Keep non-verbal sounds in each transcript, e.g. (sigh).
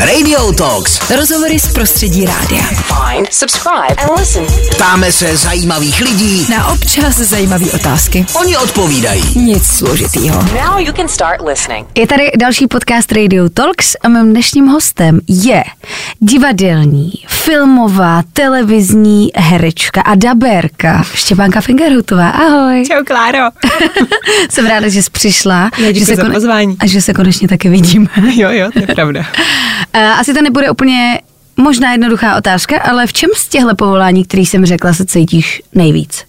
Radio Talks. Rozhovory z prostředí rádia. Find, subscribe, and listen. Ptáme se zajímavých lidí, Na občas zajímavé otázky. oni odpovídají. Nic složitýho. Now you can start listening. Je tady další podcast Radio Talks a mým dnešním hostem je divadelní, filmová, televizní herečka a dabérka Štěpánka Fingerhutová. Ahoj. Čau, Kláro. (laughs) Jsem ráda, že jsi přišla. Já že se za pozvání. A že se konečně taky vidíme. Jo, jo, to je pravda. (laughs) Eh, Asi to nebude úplně možná jednoduchá otázka, ale v čem z těchto povolání, který jsem řekla, se cítíš nejvíc?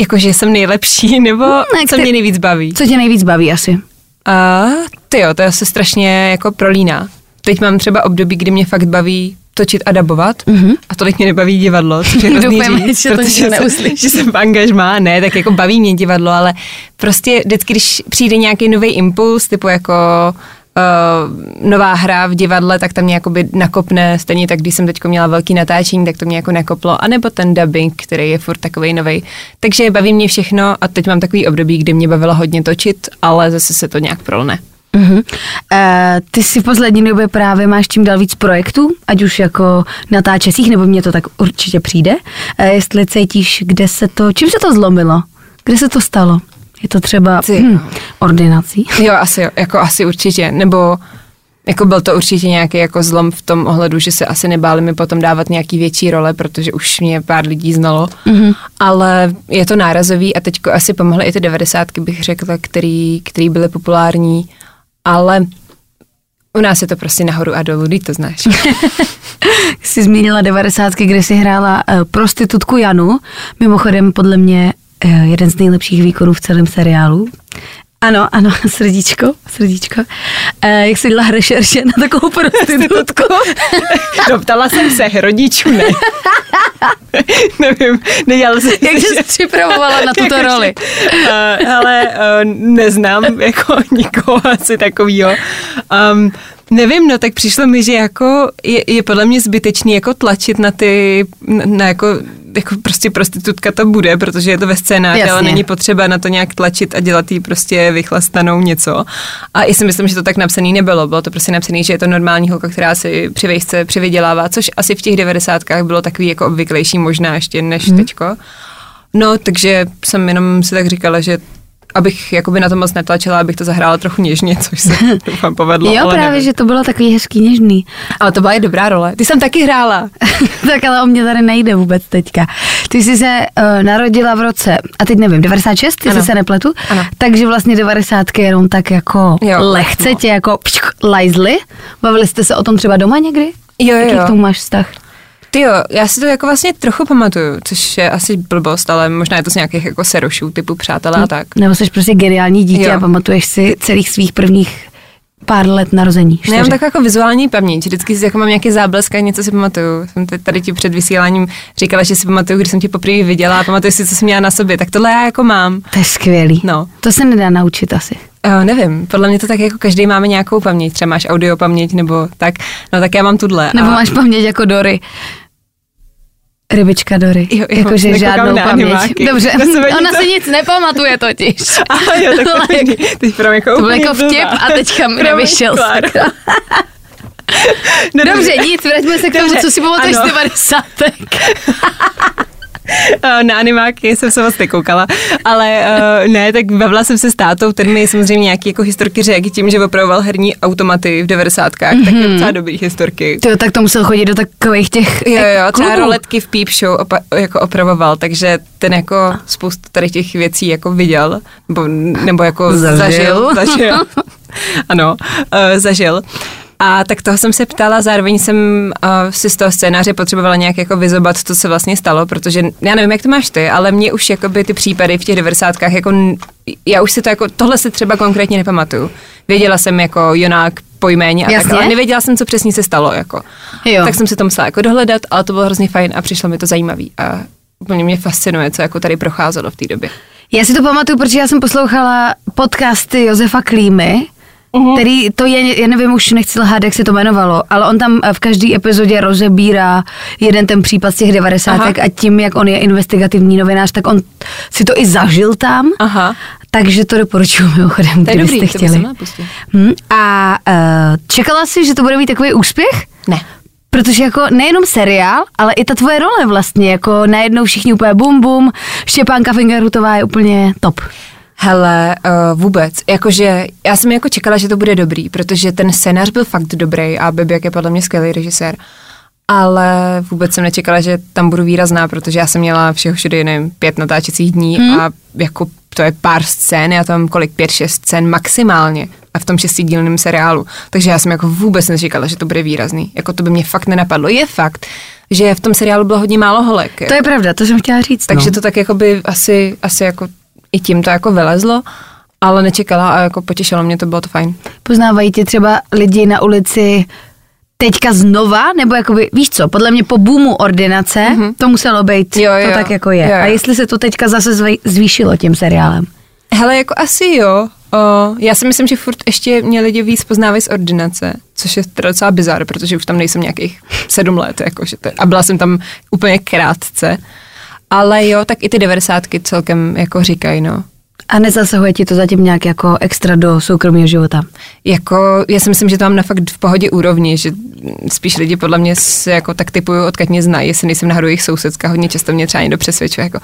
Jakože jsem nejlepší, nebo Ne, co mě nejvíc baví? Co tě nejvíc baví asi? A ty jo, to se strašně jako prolíná. Teď mám třeba období, kdy mě fakt baví točit a dabovat mm-hmm. a tolik mě nebaví divadlo, což je (laughs) hrozný říct, že to protože nikdo jsem- že jsem v angažmá, ne, tak jako baví mě divadlo, ale prostě vždycky, když přijde nějaký nový impuls, typu jako uh, nová hra v divadle, tak tam mě jakoby nakopne, stejně tak, když jsem teď měla velký natáčení, tak to mě jako nakoplo, anebo ten dubbing, který je furt takový nový. Takže baví mě všechno a teď mám takový období, kdy mě bavilo hodně točit, ale zase se to nějak prolne. Uh-huh. Uh, ty si v poslední době právě máš čím dál víc projektů, ať už jako natáčecích, nebo mně to tak určitě přijde. Uh, jestli cítíš, kde se to, čím se to zlomilo? Kde se to stalo? Je to třeba Ty, hm, ordinací? Jo, asi, jako asi určitě, nebo jako byl to určitě nějaký jako zlom v tom ohledu, že se asi nebáli mi potom dávat nějaký větší role, protože už mě pár lidí znalo, mm-hmm. ale je to nárazový a teďko asi pomohly i ty devadesátky, bych řekla, který, který byly populární, ale u nás je to prostě nahoru a dolů, ty to znáš. (laughs) Jsi zmínila devadesátky, kde jsi hrála uh, prostitutku Janu, mimochodem podle mě jeden z nejlepších výkonů v celém seriálu. Ano, ano, (laughs) srdíčko, srdíčko. Uh, jak jsi dělala rešerše na takovou prostitutku? (laughs) Doptala jsem se, rodičů ne. (laughs) Nevím, nedělala jsem Jak si, jsi připravovala na tuto Jakože, roli? Uh, ale uh, neznám jako nikoho asi takovýho. Um, nevím, no tak přišlo mi, že jako je, je podle mě zbytečný jako tlačit na ty, na, na jako, jako prostě prostitutka to bude, protože je to ve scénáři, ale Jasně. není potřeba na to nějak tlačit a dělat jí prostě vychlastanou něco. A i si myslím, že to tak napsaný nebylo. Bylo to prostě napsaný, že je to normální holka, která si při vejšce přivydělává, což asi v těch devadesátkách bylo takový jako obvyklejší možná ještě než hmm. teďko. No, takže jsem jenom si tak říkala, že abych jakoby na to moc netlačila, abych to zahrála trochu něžně, (laughs) což se (laughs) doufám povedlo. Jo, ale právě, nevím. že to bylo takový hezký, něžný. Ale to byla i dobrá role. Ty jsem taky hrála. (laughs) tak ale o mě tady nejde vůbec teďka. Ty jsi se uh, narodila v roce, a teď nevím, 96, ty Ano. se nepletu, Ano. takže vlastně 90 jenom tak jako Jo, lehce no. tě jako pšk, lajzly. Bavili jste se o tom třeba doma někdy? Jo, jo, Jaký jo. k tomu máš vztah? Ty jo, já si to jako vlastně trochu pamatuju, což je asi blbost, ale možná je to z nějakých jako serošů typu přátelé a tak. Nebo jsi prostě geniální dítě Jo. a pamatuješ si celých svých prvních pár let narození? Ne, já mám tak jako vizuální paměť. Vždycky si jako mám nějaký záblesk a něco si pamatuju. Jsem teď tady ti před vysíláním říkala, že si pamatuju, když jsem tě poprvé viděla a pamatuju si, co jsem měla na sobě. Tak tohle já jako mám. To je skvělý. No. To se nedá naučit asi. Uh, nevím, podle mě to tak jako každý máme nějakou paměť, třeba máš audio paměť nebo tak, no tak já mám tuhle. Nebo a... máš paměť jako Dory. Rybička Dory. Jo, jo, Jakože nekoukám žádnou paměť. animáky. Dobře, To se ona nic- si nic nepamatuje totiž. (laughs) Aha, jo, tak To (laughs) to, jak- teď, pro jako To byl jako vtip a teďka mi nevyšel. (laughs) No, Dobře, nic, vraťme se k tomu, Dobře, co si pamatuješ z ano. 90. (laughs) Eh, na animáky jsem se moc nekoukala, ale uh, ne, tak bavila jsem se s tátou, ten mi samozřejmě nějaký jako historky řekl tím, že opravoval herní automaty v 90. Mm-hmm. tak je docela dobrý historky. Ty tak to musel chodit do takových těch Jo, jo, třeba roletky v Peep Show opa- jako opravoval, takže ten jako spoustu tady těch věcí jako viděl, nebo, nebo jako Zažil. zažil. zažil. (laughs) ano, uh, zažil. A tak toho jsem se ptala, zároveň jsem uh, si z toho scénáře potřebovala nějak jako vyzobat, co se vlastně stalo, protože já nevím, jak to máš ty, ale mě už jakoby ty případy v těch 90. jako, já už si to jako, tohle si třeba konkrétně nepamatuju. Věděla jsem jako Jonák po jméně a tak, Jasně. ale nevěděla jsem, co přesně se stalo. Jako. Jo. Tak jsem si to musela jako dohledat, ale to bylo hrozně fajn a přišlo mi to zajímavý a úplně mě fascinuje, co jako tady procházelo v té době. Já si to pamatuju, protože já jsem poslouchala podcasty Josefa Klímy, Mhm. který to je, já nevím, už nechci lhát, jak se to jmenovalo, ale on tam eh, v každé epizodě rozebírá jeden ten případ z těch 90. Aha. a tím, jak on je investigativní novinář, tak on si to i zažil tam. Aha. Takže to doporučuji mimochodem, To je kdybyste dobrý, to chtěli. se měla pustit. Hm, a uh, čekala jsi, že to bude mít takový úspěch? Ne. Protože jako nejenom seriál, ale i ta tvoje role vlastně, jako najednou všichni úplně bum bum, Štěpánka Fingerhutová je úplně top. Hele, uh, vůbec. Jakože já jsem jako čekala, že to bude dobrý, protože ten scénář byl fakt dobrý a Bebek je podle mě skvělý režisér. Ale vůbec jsem nečekala, že tam budu výrazná, protože já jsem měla všeho všude, nevím, pět natáčecích dní hmm. a jako to je pár scén, já tam kolik, pět, šest scén maximálně a v tom šestidílném seriálu. Takže já jsem jako vůbec nečekala, že to bude výrazný. Jako to by mě fakt nenapadlo. Je fakt, že v tom seriálu bylo hodně málo holek. To je pravda, to jsem chtěla říct. Takže no. to tak jako by asi, asi jako i tím to jako vylezlo, ale nečekala a jako potěšilo mě to, bylo to fajn. Poznávají tě třeba lidi na ulici teďka znova, nebo jakoby, víš co, podle mě po boomu ordinace mm-hmm. to muselo být, Jo, to jo. tak jako je. Jo, jo. A jestli se to teďka zase zvýšilo tím seriálem? Hele, jako asi jo. O, já si myslím, že furt ještě mě lidi víc poznávají z ordinace, což je teda docela bizar, protože už tam nejsem nějakých sedm let, jako, že to, a byla jsem tam úplně krátce. Ale jo, tak i ty devadesátky celkem jako říkají, no. A nezasahuje ti to zatím nějak jako extra do soukromého života? Jako, já si myslím, že to mám na fakt v pohodě úrovni, že spíš lidi podle mě se jako tak typují, odkud mě znají, jestli nejsem náhodou jejich sousedka, hodně často mě třeba někdo přesvědčuje, jako,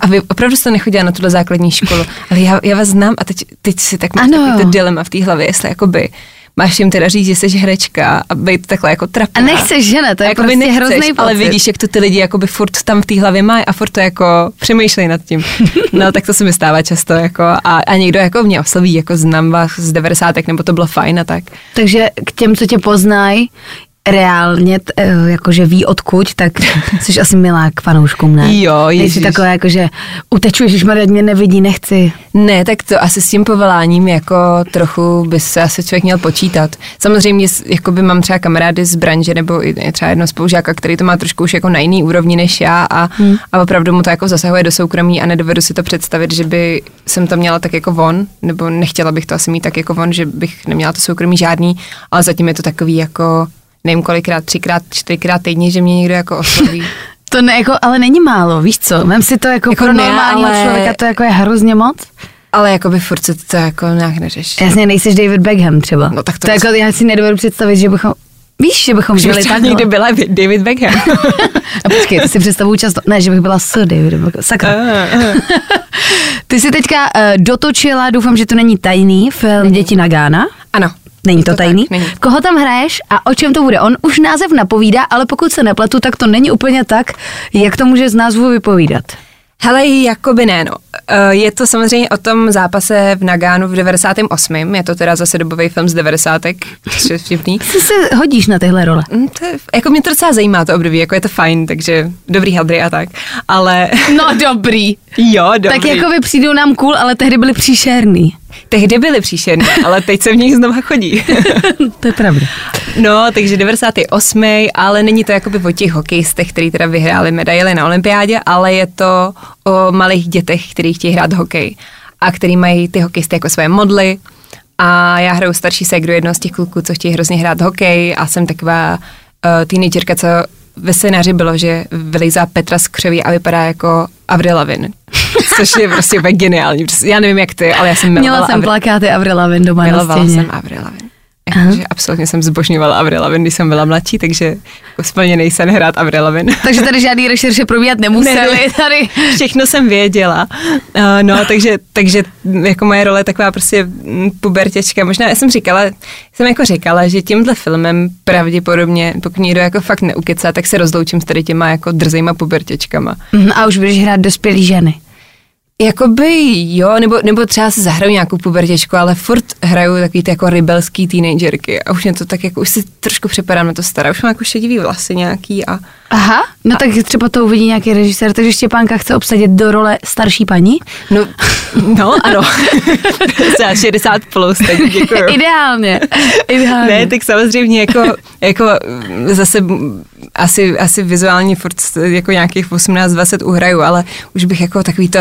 a vy opravdu jste nechodila na tuhle základní školu, ale já, já vás znám a teď, teď si tak máš Ano. takový to dilema v té hlavě, jestli jakoby máš jim teda říct, že jsi herečka a být takhle jako trapná. A nechceš, že ne? To je prostě nechceš, hrozný ale pocit. vidíš, jak to ty lidi jakoby furt tam v té hlavě mají a furt to jako přemýšlej nad tím. No tak to se mi stává často jako a, a někdo jako mě osloví, jako znám vás z 90. nebo to bylo fajn a tak. Takže k těm, co tě poznají, reálně, t- eh, jakože ví odkud, tak (laughs) jsi asi milá k fanouškům, ne? Jo, Nejsi ježiš. takové, jakože utečuješ, když mě nevidí, nechci. Ne, tak to asi s tím povoláním jako trochu by se asi člověk měl počítat. Samozřejmě s- jakoby mám třeba kamarády z branže nebo i třeba jedno spolužáka, který to má trošku už jako na jiný úrovni než já a, hmm. a opravdu mu to jako zasahuje do soukromí a nedovedu si to představit, že by jsem to měla tak jako von, nebo nechtěla bych to asi mít tak jako von, že bych neměla to soukromí žádný, ale zatím je to takový jako nevím kolikrát, třikrát, čtyřikrát týdně, že mě někdo jako osloví. (laughs) To ne, jako, ale není málo, víš co? Vem si to jako, Jako pro normálního ale- člověka, to jako je hrozně moc. Ale jako by furt se to jako nějak neřeší. Jasně, nejseš David Beckham třeba. No tak to to jako, já si nedovedu představit, že bychom, víš, že bychom Že třeba takhle. někdy byla David Beckham. (laughs) A počkej, to si představuju často, ne, že bych byla s Davidem Beckham, sakra. (laughs) Ty jsi teďka uh, dotočila, doufám, že to není tajný, film Děti na Gána. ano. Není to, To tak, tajný? není. Koho tam hraješ a o čem to bude? On už název napovídá, ale pokud se nepletu, tak to není úplně tak, jak to může z názvu vypovídat. Hele, jakoby ne, no. Eh, Je to samozřejmě o tom zápase v Nagánu v 98. Je to teda zase dobový film z 90. což je vtipný. Ty se hodíš na tyhle role. Mm, To je, jako mě to docela zajímá to období, jako je to fajn, takže dobrý hadry a tak. Ale No dobrý. jo, dobrý. Tak jako by přijdou nám cool, ale tehdy byli příšerný. Tehdy byly příšerný, (laughs) ale teď se v nich znova chodí. to je pravda. No, takže 98. ale není to jakoby o těch hokejistech, kteří teda vyhráli medaily na olympiádě, ale je to o malých dětech, kteří chtějí hrát hokej a který mají ty hokejisty jako své modly. A já hraju starší ségru jednoho z těch kluků, co chtějí hrozně hrát hokej a jsem taková uh, teenagerka, co ve scénáři bylo, že vylejzá Petra z křoví a vypadá jako Avril Lavigne. (laughs) Což je prostě úplně geniální. Já nevím jak ty, ale já jsem Měla milovala jsem Avril- plakáty Avril Lavigne doma na Milovala stěně. jsem Avril Lavigne. Jakože absolutně jsem zbožňovala Avril Lavigne, když jsem byla mladší, takže jako splněný sen hrát Avril Lavigne. (laughs) Takže tady žádný rešerše probíhat nemuseli. Ne. Tady. Všechno jsem věděla. Uh, no, takže, takže jako moje role je taková prostě mm, pubertěčka. Možná já jsem říkala, jsem jako říkala, že tímhle filmem pravděpodobně, pokud někdo jako fakt neukecá, tak se rozloučím s tady těma jako drzejma pubertěčkama. Mhm, A už budeš hrát dospělý ženy. Jakoby jo, nebo, nebo třeba se zahraju nějakou pubertěčku, ale furt hraju takový ty jako rebelský teenagerky a už mě to tak jako, už si trošku připadám na to staré, už mám jako šedivý vlasy nějaký a Aha, no tak třeba to uvidí nějaký režisér, takže Štěpánka chce obsadit do role starší paní. no, no ano, (laughs) třeba 60 plus, tak děkuju. (laughs) Ideálně, ideálně. Ne, tak samozřejmě jako, jako zase asi, asi vizuálně furt jako nějakých 18-20 uhraju, ale už bych jako takový to,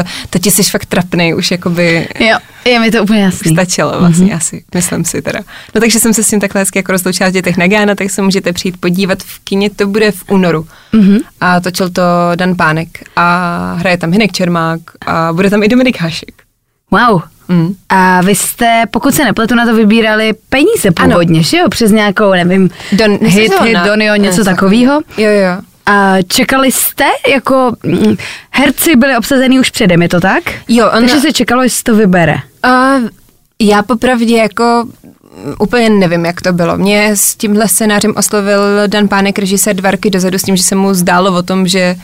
tati jsi fakt trapný, už jako by Jo, je mi to úplně jasný. stačilo vlastně mm-hmm. asi, myslím si teda. No takže jsem se s tím takhle hezky jako rozloučila v dětech na Gána, tak se můžete přijít podívat v kině, to bude v únoru. Mm-hmm. A točil to Dan Pánek a hraje tam Hinek Čermák a bude tam i Dominik Hašek. Wow. Mm. A vy jste, pokud se nepletu, na to vybírali peníze původně, že jo? Přes nějakou, nevím, Don, hit, hit, Donio, něco takového. Jo, jo. A čekali jste, jako mm, herci byli obsazení už předem, je to tak? Jo, on- Takže se čekalo, jestli to vybere. Uh, já popravdě jako mm, úplně nevím, jak to bylo. Mě s tímhle scénářem oslovil Dan Pánek, režisér dva roky dozadu s tím, že se mu zdálo o tom, že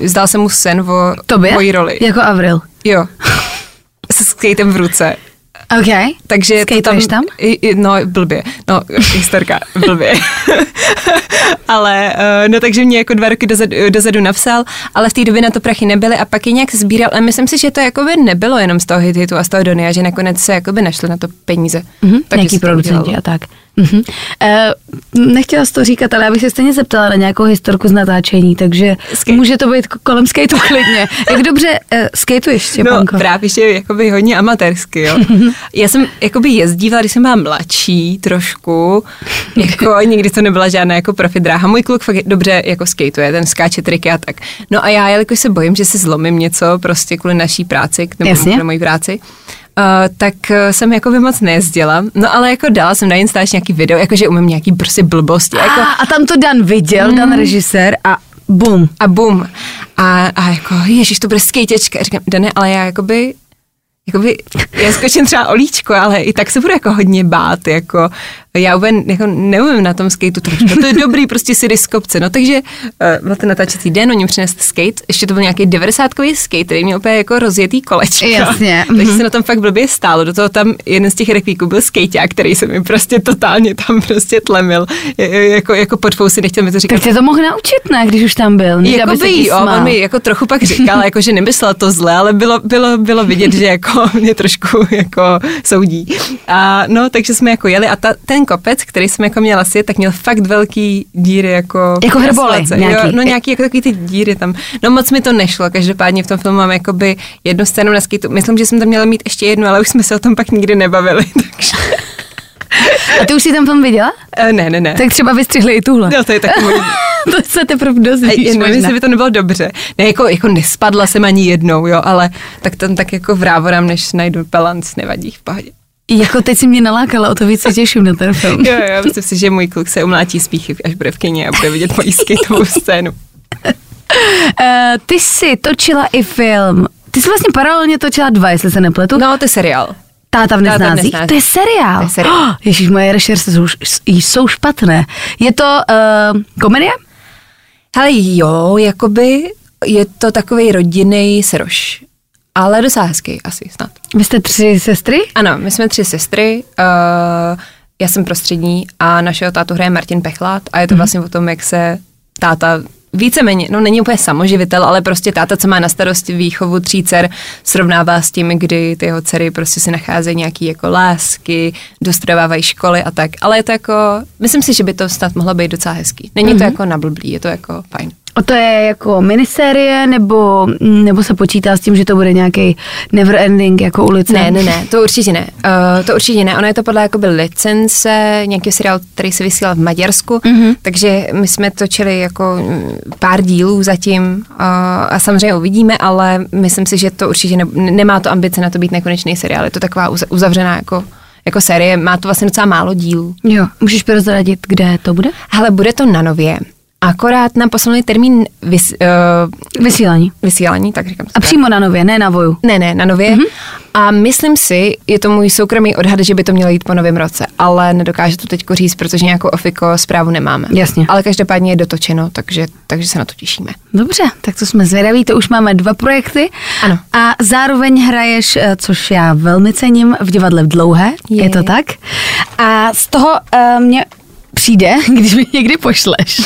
uh, zdál se mu sen o Tobě? mojí roli. Jako Avril. Jo. (laughs) Se skatem v ruce. OK. Takže to Skatuješ tam? I, i, no, blbě. No, (laughs) historka, blbě. (laughs) ale, uh, no takže mě jako dva roky dozadu, dozadu napsal, ale v té době na to prachy nebyly a pak je nějak sbíral. A myslím si, že to jakoby nebylo jenom z toho hit hitu a z toho Donia, že nakonec se jakoby našly na to peníze. Mhm, Takže nějaký producenti a tak. Mhm. Eh, nechtěla jsi to říkat, ale já bych se stejně zeptala na nějakou historku z natáčení, takže Skate. může to být k- kolem skateu (laughs) klidně. Jak dobře uh, skateuješ, No Štěpánko? právě, že jakoby hodně amatérsky, jo. (laughs) Já jsem jakoby jezdívala, když jsem byla mladší trošku, jako (laughs) nikdy to nebyla žádná jako profi dráha. Můj kluk fakt dobře jako skateuje, ten skáče triky a tak. No a já, jelikož se bojím, že si zlomím něco prostě kvůli naší práci, nebo Jasně. kvůli mojí práci, Uh, tak uh, jsem jako by moc nejezdila, no ale jako dala jsem na Instač nějaký video, jakože umím nějaký prostě blbosti, jako A, a tam to Dan viděl, Dan režisér a bum. a bum. A, a jako, ježiš, to bude skejtěčka. A říkám, Dane, ale já jakoby, jakoby, já skočím třeba olíčko, ale i tak se budu jako hodně bát, jako, já úplně jako neumím na tom skateu, to, to je dobrý, prostě si jdi z kopce. No takže uh, byl ten natáčecí den, oni přinesli skate, ještě to byl nějaký 90 skate, který měl úplně jako rozjetý kolečko. Jasně, (laughs) takže mhm. se na tom fakt blbě stálo. Do toho tam jeden z těch rekvíků byl skateák, který se mi prostě totálně tam prostě tlemil. Je- Jako, jako pod fousy, nechtěl mi to říkat Tak tě to mohl naučit, ne, když už tam byl, než jako se by, jo, on mi jako trochu pak říkal, jako, že nemyslel to zle, ale bylo, bylo, bylo vidět, že jako (laughs) mě trošku jako soudí. A no, takže jsme jako jeli a ta, ten kopec, který jsme jako měla sjet, tak měl fakt velký díry jako... Jako hrboly nějaký. Jo, no nějaký jako takový ty díry tam. No moc mi to nešlo, každopádně v tom filmu mám jakoby jednu scénu na skejtu. Myslím, že jsem tam měla mít ještě jednu, ale už jsme se o tom pak nikdy nebavili, (laughs) takže... A ty už jsi ten film viděla? Eh, ne, ne, ne. Tak třeba vystřihli i tuhle. No, to je taky můj (laughs) to se teprve A dozvíš já nevím, jestli by to nebylo dobře. Ne, jako, jako nespadla jsem ani jednou, jo, ale tak tam tak jako vrávorám, než najdu balanc, nevadí, v pohodě. Jako teď si mě nalákala, o to víc se těším na ten film. Jo, jo, myslím si, že můj kluk se umlátí spíchy, až bude v kyně a bude vidět moji skateovou scénu. Uh, (laughs) ty jsi točila i film. Ty jsi vlastně paralelně točila dva, jestli se nepletu. No, to je seriál. Táta v neznázích. To je seriál. To je seriál. Oh, (gasps) Ježíš, moje rešerše jsou, jsou špatné. Je to uh, komedie? Hele, jo, jakoby je to takový rodinný seroš. Ale docela hezký, asi snad. Vy jste tři sestry? Ano, my jsme tři sestry, uh, já jsem prostřední a našeho tátu hraje Martin Pechlát a je to vlastně o tom, jak se táta víceméně, no není úplně samoživitel, ale prostě táta, co má na starosti výchovu tří dcer, srovnává s tím, kdy ty jeho dcery prostě si nacházejí nějaký jako lásky, dostudovávají školy a tak. Ale je to jako, myslím si, že by to snad mohlo být docela hezký. Není to jako nablblý, je to jako fajn. A to je jako minisérie, nebo, nebo se počítá s tím, že to bude nějaký never ending jako ulice? Ne, ne, ne, to určitě ne. Uh, to určitě ne. Ono je to podle jakoby licence nějakého seriálu, který se vysílal v Maďarsku, mm-hmm. takže my jsme točili jako mm, pár dílů zatím uh, a samozřejmě uvidíme, ale myslím si, že to určitě ne, nemá to ambice na to být nekonečný seriál. Je to taková uza- uzavřená jako, jako série, má to vlastně docela málo dílů. Jo, můžeš prozradit, kde to bude? Hele, bude to na nově. Akorát nám poslali termín vys, uh, Vysílání. vysílání, tak říkám. A přímo na nově, ne na voju. Ne, ne, na nově. Mm-hmm. A myslím si, je to můj soukromý odhad, že by to mělo jít po novém roce, ale nedokážu to teď říct, protože nějakou ofiko zprávu nemáme. Jasně. Ale každopádně je dotočeno, takže, takže se na to těšíme. Dobře, tak to jsme zvědaví, to už máme dva projekty. Ano. A zároveň hraješ, eh, což já velmi cením, v divadle v Dlouhé, je, Je. to tak? A z toho uh, mě přijde, (laughs) když mi někdy pošleš.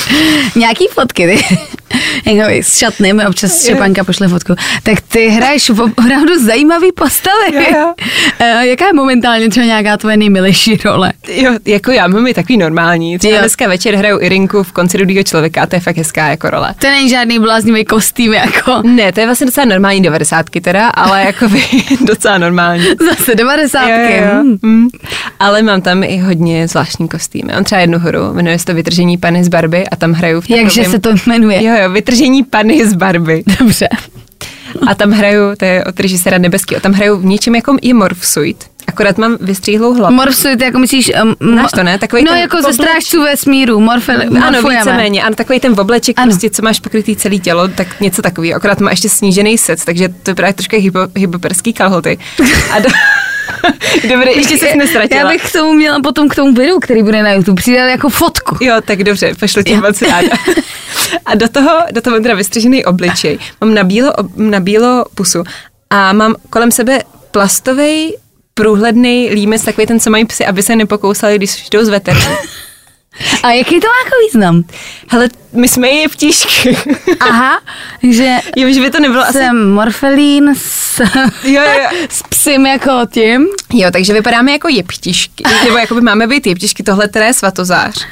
Nějaký fotky, ty, (laughs) jako s šatným, občas Štěpánka pošle fotku, tak ty hraješ v opravdu zajímavý postavy. Jo, jo. (laughs) Eh, Jaká je momentálně třeba nějaká tvoje nejmilejší role? Jo, jako já mám i takový normální. Třeba Jo. dneska večer hraju Irinku v konci rudýho člověka a to je fakt hezká jako role. To není žádný bláznivý kostým, jako Ne, to je vlastně docela normální devadesátky teda, ale (laughs) jako by docela normální. zase devadesátky. Jo, jo, jo. Hmm. Mm. Ale mám tam i hodně zvláštní kostýmy. Mám třeba jednu hru, jmenuje se to Vytržení pany z Barby a tam hraju v Jakže takovém- se to jmenuje? Jo, jo, Vytržení pany z Barby. Dobře. A tam hraju, to je od režiséra Nebeský, a tam hraju v něčem jako i Morphsuit. Akorát mám vystříhlou hlavu. Morfsuit, jako myslíš... Um, Znáš to, ne? Takový no jako ze obleč- strážců vesmíru, morfe, ano, víceméně. Ano, takový ten obleček, Ano. prostě, co máš pokrytý celý tělo, tak něco takového. Akorát má ještě snížený sec, takže to je právě trošku hypo, hypoperský kalhoty. A do... (laughs) Dobrý, ještě se nestratila. Já bych k tomu měla potom k tomu videu, který bude na YouTube, přidal jako fotku. Jo, tak dobře, pošlu ti Jo. moc ráda. (laughs) A do toho, do toho mám teda vystřižený obličej. Mám na bílo, na bílo pusu a mám kolem sebe plastový průhledný límec, takový ten, co mají psy, aby se nepokousali, když jdou z veteriny. A jaký to má jako význam? Hele, my jsme je vtíšky. Aha, že Jo, že by to nebylo asi... jsem morfelín s, jo, jo. s psím jako tím. Jo, takže vypadáme jako jeptišky. Nebo jako by máme být jeptišky, tohle teda je svatozář.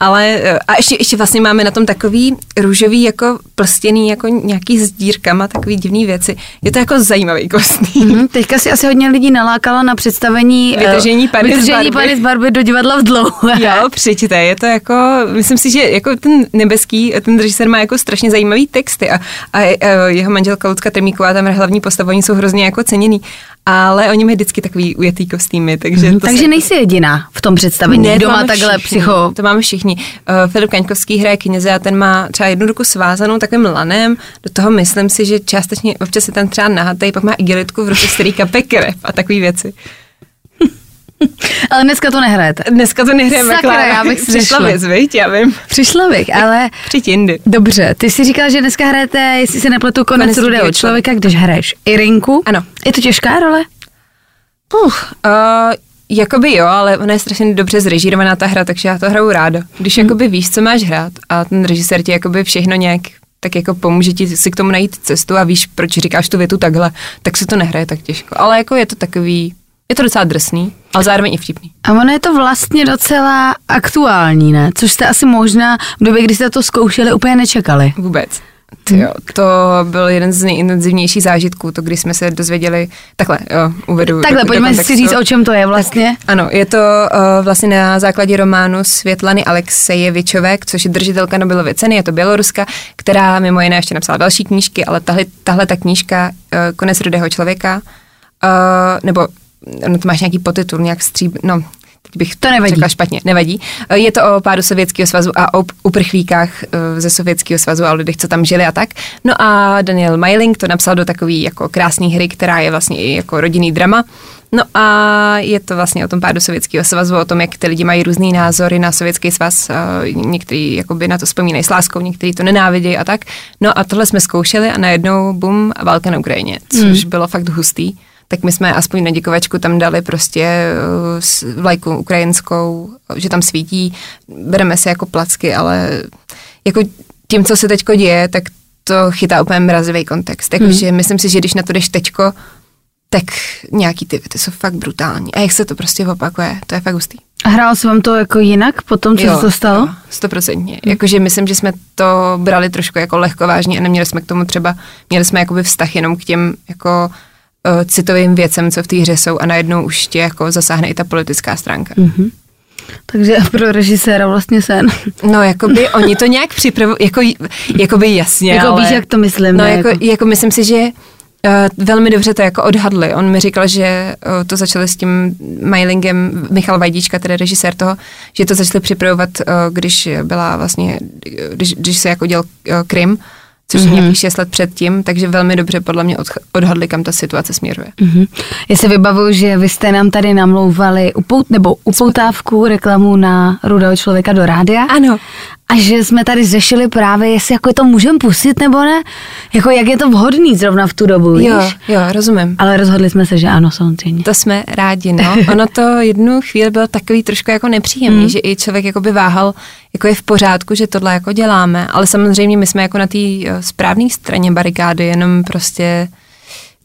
Ale eh, a ještě, ještě vlastně máme na tom takový růžový jako plstěný jako nějaký s dírkama, takový divný věci. Je to jako zajímavý kostým. Hm, teďka si asi hodně lidí nalákala na představení eh, Vytržení Pany z vytržení Barby. Pany z Barby do divadla v dlouhé. Jo, přijďte, je to jako, myslím si, že jako ten nebeský, ten režisér má jako strašně zajímavý texty a, a, a jeho manželka Lucka Termíková, tam hlavní postava, oni jsou hrozně jako ceněný, ale oni mají vždycky takový ujetý kostýmy, takže to Takže se- nejsi jediná v tom představení, Ne, kdo to má takhle všichni, psycho... To máme všichni. Uh, Filip Kaňkovský hraje kněze a ten má třeba jednu ruku svázanou takovým lanem. Do toho myslím si, že částečně občas je tam třeba nahatý, pak má igelitku v ruce, z který kape krev a takové věci. (laughs) Ale dneska to nehrajete. Dneska to nehrajeme, Sakra, Klára. já bych si Přišla věc, viď? Já vím. Přišla bych, ale Přijď jindy. dobře. Ty jsi říkala, že dneska hrajete, jestli se nepletu, konec, Konec rudého rudého člověka, když hraješ Irinku. Ano. Je to těžká role? Uh, uh, jakoby jo, ale ona je strašně dobře zrežírovaná ta hra, takže já to hraju ráda. Když Hmm. jakoby víš, co máš hrát a ten režisér ti jakoby všechno nějak tak jako pomůže ti si k tomu najít cestu a víš, proč říkáš tu větu takhle, tak se to nehraje tak těžko. Ale jako je to takový, je to docela drsný, ale zároveň i vtipný. A ono je to vlastně docela aktuální, ne? Což jste asi možná v době, kdy jste to zkoušeli, úplně nečekali. Vůbec. Jo, to byl jeden z nejintenzivnějších zážitků, to když jsme se dozvěděli, takhle, jo, uvedu Takhle, do, pojďme do si říct, o čem to je vlastně. Ano, je to uh, vlastně na základě románu Světlany Aleksejevičové, což je držitelka Nobelovy ceny, je to Běloruska, která mimo jiné ještě napsala další knížky, ale tahle, tahle ta knížka uh, Konec rudého člověka, uh, nebo no to máš nějaký podtitul, nějak stříb, no, teď bych To nevadí. řekla špatně, nevadí. Uh, Je to o pádu Sovětského svazu a o uprchlíkách uh, ze Sovětského svazu a o lidech, co tam žili a tak. No a Daniel Meiling to napsal do takový jako krásný hry, která je vlastně i jako rodinný drama. No a je to vlastně o tom pádu Sovětského svazu, o tom, jak ty lidi mají různý názory na Sovětský svaz. Uh, někteří jakoby na to vzpomínají s láskou, někteří to nenávidějí a tak. No a tohle jsme zkoušeli a najednou bum, válka na Ukrajině, což bylo fakt hustý. Tak my jsme aspoň na děkovačku tam dali prostě s- vlajku ukrajinskou, že tam svítí, bereme si jako placky, ale jako tím, co se teďko děje, tak to chytá úplně mrazivý kontext. Takže myslím si, že když na to jdeš teďko, tak nějaký ty věty jsou fakt brutální. A jak se to prostě opakuje, to je fakt hustý. A hrál se vám to jako jinak po tom, co se to stalo? jo, Stoprocentně. Jakože myslím, že jsme to brali trošku jako lehkovážně a neměli jsme k tomu třeba, měli jsme jakoby vztah jenom k těm jako uh, citovým věcem, co v té hře jsou a najednou už tě jako zasáhne i ta politická stránka. Mhm. Takže (laughs) pro režiséra vlastně sen. No, jakoby oni to nějak připravují, jako, jakoby jasně, Jako ale... víš, jak to myslím, No, ne? jako, Jako- jako... jako myslím si, že Uh, velmi dobře to jako odhadli. On mi říkal, že uh, to začali s tím mailingem Michal Vajdíčka, tedy režisér toho, že to začali připravovat, uh, když byla vlastně, když, když se jako dělal uh, Krym, což mm-hmm. je nějakých šest let předtím, takže velmi dobře podle mě od, odhadli, kam ta situace směruje. Mm-hmm. Já si vybavuju, že vy jste nám tady namlouvali upout, nebo upoutávku reklamu na rudého člověka do rádia. Ano. A že jsme tady řešili právě, jestli jako to můžeme pustit nebo ne, jako jak je to vhodný zrovna v tu dobu, víš? Jo, jo, rozumím. Ale rozhodli jsme se, že ano, samozřejmě. To jsme rádi, no. Ono to jednu chvíli bylo takový trošku jako nepříjemný, mm. že i člověk jako by váhal, jako je v pořádku, že tohle jako děláme, ale samozřejmě my jsme jako na té eh, správné straně barikády, jenom prostě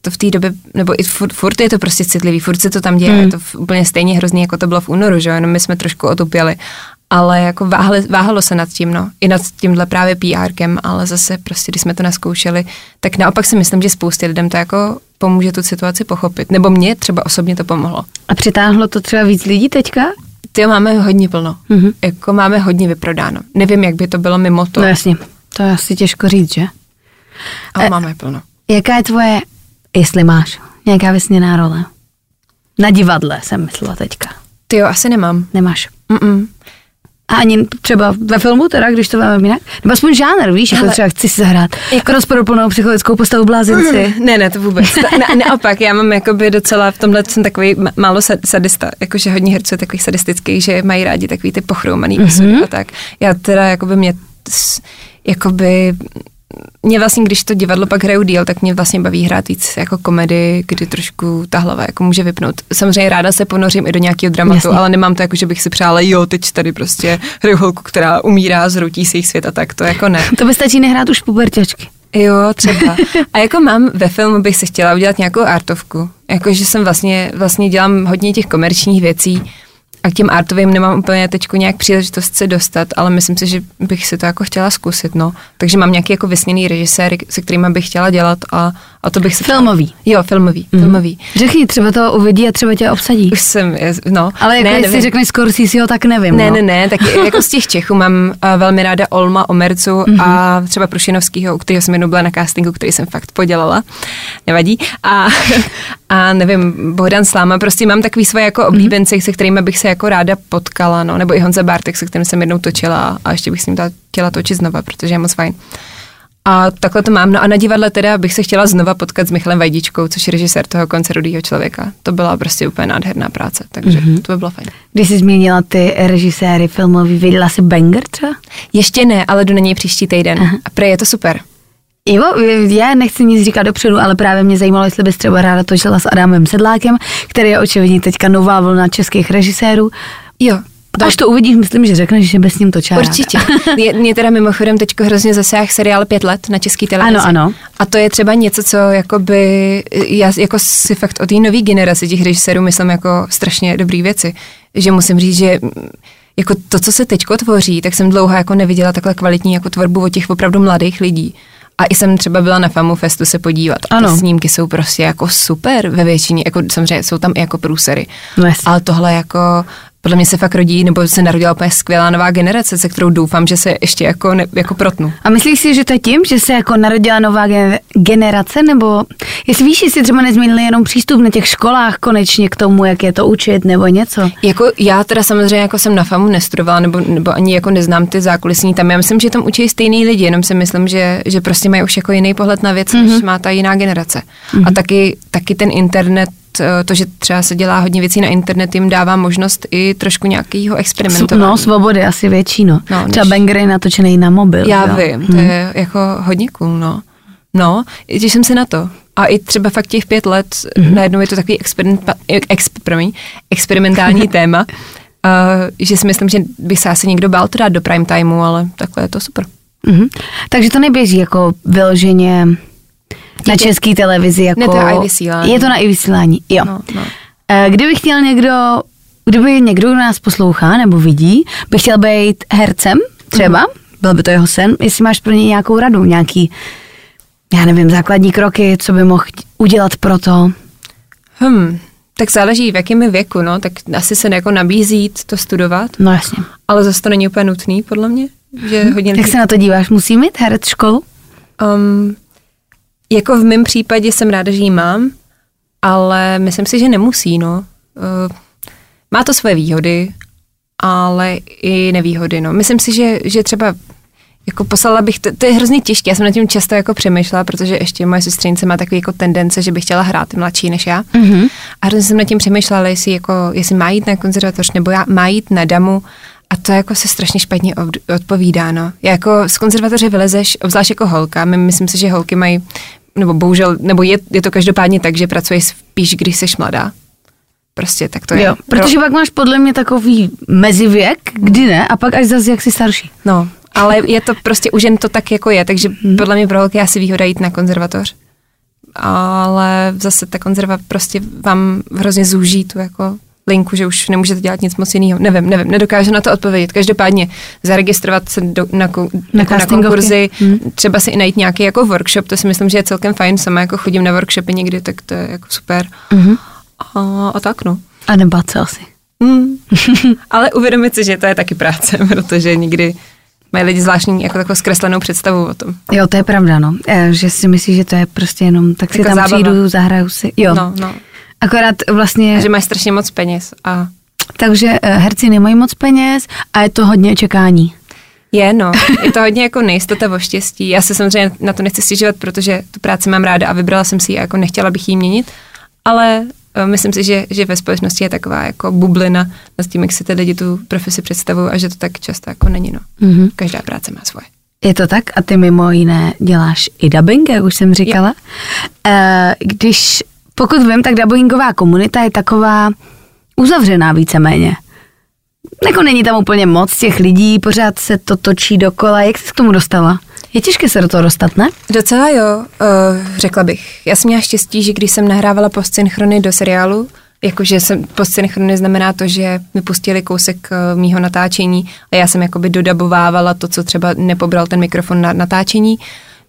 to v té době, nebo i furt, furt je to prostě citlivý, furt se to tam děje, mm. je to úplně stejně hrozný, jako to bylo v únoru, že jo, jenom my jsme trošku otupěli ale jako váhali, váhalo se nad tím, no, i nad tímhle právě PRkem, ale zase prostě, když jsme to naskoušeli, tak naopak si myslím, že spoustě lidem to jako pomůže tu situaci pochopit, nebo mě třeba osobně to pomohlo. A přitáhlo to třeba víc lidí teďka? Ty máme hodně plno, mm-hmm. jako máme hodně vyprodáno. Nevím, jak by to bylo mimo to. No jasně, to je asi těžko říct, že? Ale e, máme plno. Jaká je tvoje, jestli máš, nějaká vysněná role? Na divadle jsem myslela teďka. Ty jo, asi nemám. Nemáš? Mm-mm. A ani třeba ve filmu teda, když to máme jinak? Nebo aspoň žánr, víš, jako třeba chci si zahrát jako rozporuplnou psychologickou postavu blázinci. Ne, ne, to vůbec. (laughs) Ne, naopak, já mám jakoby docela v tomhle jsem takový málo sadista, jakože hodně herců je takových sadistických, že mají rádi takový ty pochroumaný mm-hmm. a tak. Já teda jakoby mě jakoby mě vlastně, když to divadlo pak hraju díl, tak mě vlastně baví hrát víc jako komedy, kdy trošku ta hlava jako může vypnout. Samozřejmě ráda se ponořím i do nějakého dramatu, Jasně. ale nemám to jako, že bych si přála, jo, teď tady prostě hraju holku, která umírá, zroutí si jich svět a tak, to jako ne. To by stačí nehrát už pubertěčky. Jo, třeba. A jako mám ve filmu bych si chtěla udělat nějakou artovku. Jakože jsem vlastně, vlastně dělám hodně těch komerčních věcí, a k těm artovým nemám úplně teď nějak příležitost se dostat, ale myslím si, že bych si to jako chtěla zkusit, no. Takže mám nějaký jako vysněný režisér, se kterými bych chtěla dělat a, a to bych si... Filmový. Chtěla. Jo, filmový, mm. filmový. Řekni, třeba to uvidí a třeba tě obsadí. Už jsem, no. Ale jako ne, jestli řekneš Scorsese, tak nevím, Ne, no. ne, ne, tak jako z těch Čechů mám uh, velmi ráda Olma Omercu mm-hmm. a třeba Prušinovskýho, u kterého jsem jenom byla na castingu, který jsem fakt podělala. Nevadí. A, a nevím, Bohdan Sláma, prostě mám takový svoje jako oblíbence, mm-hmm. se kterými bych se jako ráda potkala, no, nebo i Honza Bartek, se kterým jsem jednou točila a ještě bych s ním chtěla točit znova, protože je moc fajn. A takhle to mám. No a na divadle teda bych se chtěla znova potkat s Michalem Vajdičkou, což je režisér toho konce Rudýho člověka. To byla prostě úplně nádherná práce, takže mm-hmm. to by bylo fajn. Když jsi zmínila ty režiséry filmový, viděla jsi Banger třeba? Ještě ne, ale jdu na něj příští týden. Aha. A pre je to super. Jo, já nechci nic říkat dopředu, ale právě mě zajímalo, jestli bys třeba ráda točila s Adamem Sedlákem, který je očividně teďka nová vlna českých režisérů. Jo, to Až to uvidíš, myslím, že řekneš, že bez ním točá. Určitě. Mě, mě teda mimochodem teď hrozně zasáh seriál Pět let na český televizi. Ano, ano. A to je třeba něco, co jakoby, já jako si fakt o té nové generaci těch režisérů myslím jako strašně dobrý věci. Že musím říct, že jako to, co se teďko tvoří, tak jsem dlouho jako neviděla takhle kvalitní jako tvorbu od těch opravdu mladých lidí. A i jsem třeba byla na Famu Festu se podívat. Ano. A ty snímky jsou prostě jako super ve většině, jako samozřejmě jsou tam i jako průsery. No ale tohle jako podle mě se fakt rodí, nebo se narodila úplně skvělá nová generace, se kterou doufám, že se ještě jako, ne, jako protnu. A myslíš si, že to je tím, že se jako narodila nová generace, nebo jestli víš, jestli třeba nezměnili jenom přístup na těch školách konečně k tomu, jak je to učit, nebo něco? Jako já teda samozřejmě jako jsem na FAMu nestudovala, nebo, nebo ani jako neznám ty zákulisní tam. Já myslím, že tam učí stejný lidi, jenom si myslím, že, že prostě mají už jako jiný pohled na věc, mm-hmm. než má ta jiná generace. Mm-hmm. A taky, taky ten internet to, že třeba se dělá hodně věcí na internet, jim dává možnost i trošku nějakého experimentování. No, svobody asi větší, no. no třeba než... Banger je natočený na mobil. Já jo? vím, to hmm. je jako hodně cool, no. No, těším se na to. A i třeba fakt těch pět let, mm-hmm. najednou je to takový experiment, ex, promiň, experimentální (laughs) téma, uh, že si myslím, že by se asi někdo bál to dát do prime timeu, ale takhle je to super. Mm-hmm. Takže to neběží jako vyloženě na české televizi. Jako, ne, to je i vysílání. Je to na i vysílání, jo. No, no. Eh, kdyby chtěl někdo, kdyby někdo, nás poslouchá nebo vidí, by chtěl být hercem třeba, mm. byl by to jeho sen, jestli máš pro ně nějakou radu, nějaký, já nevím, základní kroky, co by mohl udělat pro to? Hmm, tak záleží v jakém věku, no, tak asi se jako nabízí to studovat. No jasně. Ale zase to není úplně nutný, podle mě. Že hmm. hodně Jak se na to díváš? Musí mít herec školu? Um, Jako v mém případě jsem ráda, že ji mám, ale myslím si, že nemusí, no. Uh, má to své výhody, ale i nevýhody, no. Myslím si, že, že třeba jako poslala bych, to, to je hrozně těžké, já jsem nad tím často jako přemýšlela, protože ještě moje sestřenice má takový jako tendence, že by chtěla hrát mladší než já. Mm-hmm. A hrozně jsem nad tím přemýšlela, jestli, jako, jestli má jít na konzervatoř nebo já, má jít na damu a to jako se strašně špatně od, odpovídá, no. Jako z konzervatoře vylezeš, obzvlášť jako holka, my, myslím si, že holky mají, nebo bohužel, nebo je, je to každopádně tak, že pracuješ spíš, když jsi mladá. Prostě tak to je. Jo, protože Pro- pak máš podle mě takový mezivěk, kdy ne, a pak až zase jak jsi starší. No, ale je to prostě, už jen to tak jako je, takže Mhm. podle mě pro holky je asi výhoda jít na konzervatoř. Ale zase ta konzerva prostě vám hrozně zúží tu jako linku, že už nemůžete dělat nic moc jiného. Nevím, nevím, nedokážu na to odpovědět. Každopádně zaregistrovat se do, na, Na jako na konkurzy, Hmm. třeba si i najít nějaký jako workshop, to si myslím, že je celkem fajn. Sama jako chodím na workshopy někdy, tak to je jako super. Mhm. A, a tak no. A nebát se asi. Hmm. (laughs) Ale uvědomit si, že to je taky práce, (laughs) protože někdy mají lidi zvláštní jako takovou zkreslenou představu o tom. Jo, to je pravda, no. Eh, Že si myslíš, že to je prostě jenom, tak si Jako tam zábava. přijdu, zahraju si. Jo. No, no. Akorát vlastně, A že máš strašně moc peněz a takže eh, herci nemají moc peněz a je to hodně čekání. je, no, je to hodně jako nejistota o štěstí. Já se samozřejmě na to nechci stěžovat, protože tu práci mám ráda a vybrala jsem si ji a jako nechtěla bych ji měnit, ale eh, myslím si, že, že ve společnosti je taková jako bublina nad tím, jak si ty lidi tu profesi představují a že to tak často jako není, no. Mhm. Každá práce má svoje. Je to tak? A ty mimo jiné děláš i dubbing, jak už jsem říkala. Eh, Když, pokud vím, tak dubbingová komunita je taková uzavřená víceméně. Jako není tam úplně moc těch lidí, pořád se to točí dokola. Jak jsi k tomu dostala? Je těžké se do toho dostat, ne? Docela jo, uh, řekla bych. Já jsem měla štěstí, že když jsem nahrávala postsynchrony do seriálu, jakože jsem postsynchrony znamená to, že mi pustili kousek uh, mýho natáčení a já jsem jakoby dodabovávala to, co třeba nepobral ten mikrofon na natáčení.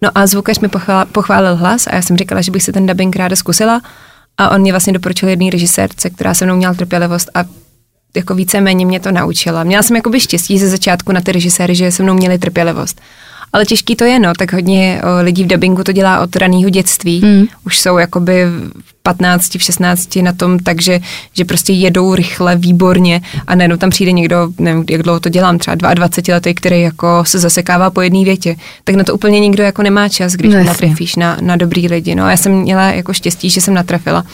No a zvukař mi pochválil, hlas a já jsem říkala, že bych si ten dubbing ráda zkusila a on mě vlastně doporučil jedný režisérce, která se mnou měla trpělivost a jako víceméně mě to naučila. Měla jsem jakoby štěstí ze začátku na ty režiséry, že se mnou měli trpělivost. Ale těžký to je, no, tak hodně o, lidí v dubbingu to dělá od raného dětství. Mm. Už jsou jakoby v 15, v 16 na tom, takže že prostě jedou rychle, výborně a najednou tam přijde někdo, nevím, jak dlouho to dělám, třeba 22 letý, který jako se zasekává po jedné větě. Tak na to úplně nikdo jako nemá čas, když No natrefíš na, na dobrý lidi. No já jsem měla jako štěstí, že jsem natrefila.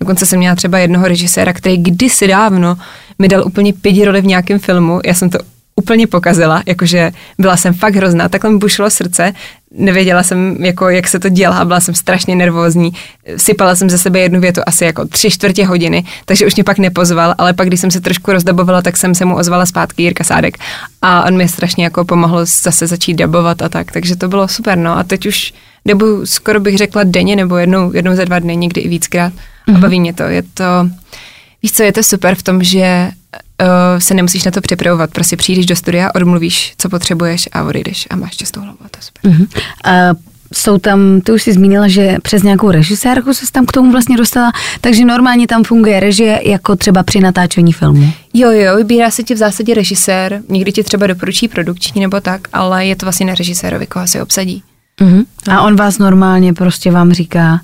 Dokonce jsem měla třeba jednoho režiséra, který kdysi dávno mi dal úplně pěti roli v nějakém filmu. Já jsem to úplně pokazila, jakože byla jsem fakt hrozná, takhle mi bušilo srdce, nevěděla jsem, jako, jak se to dělá, byla jsem strašně nervózní, sypala jsem ze sebe jednu větu asi jako tři čtvrtě hodiny, takže už mě pak nepozval, ale pak, když jsem se trošku rozdabovala, tak jsem se mu ozvala zpátky Jirka Sádek. A on mi strašně jako pomohl zase začít dabovat a tak, takže to bylo super, no. A teď už dobu skoro bych řekla denně nebo jednou, jednou za dva dny, někdy i víckrát. A baví mě to, je to, víš co, je to super v tom, že uh, se nemusíš na to připravovat. Prostě přijdeš do studia, odmluvíš, co potřebuješ a odejdeš a máš čistou hlavu. a To super. Uh, jsou tam, ty už jsi zmínila, že přes nějakou režisérku se tam k tomu vlastně dostala, takže normálně tam funguje režie jako třeba při natáčení filmu. Jo, jo, vybírá se ti v zásadě režisér, někdy ti třeba doporučí produkční nebo tak, ale je to vlastně na režisérovi, koho si obsadí. Uh-huh. A on vás normálně prostě vám říká,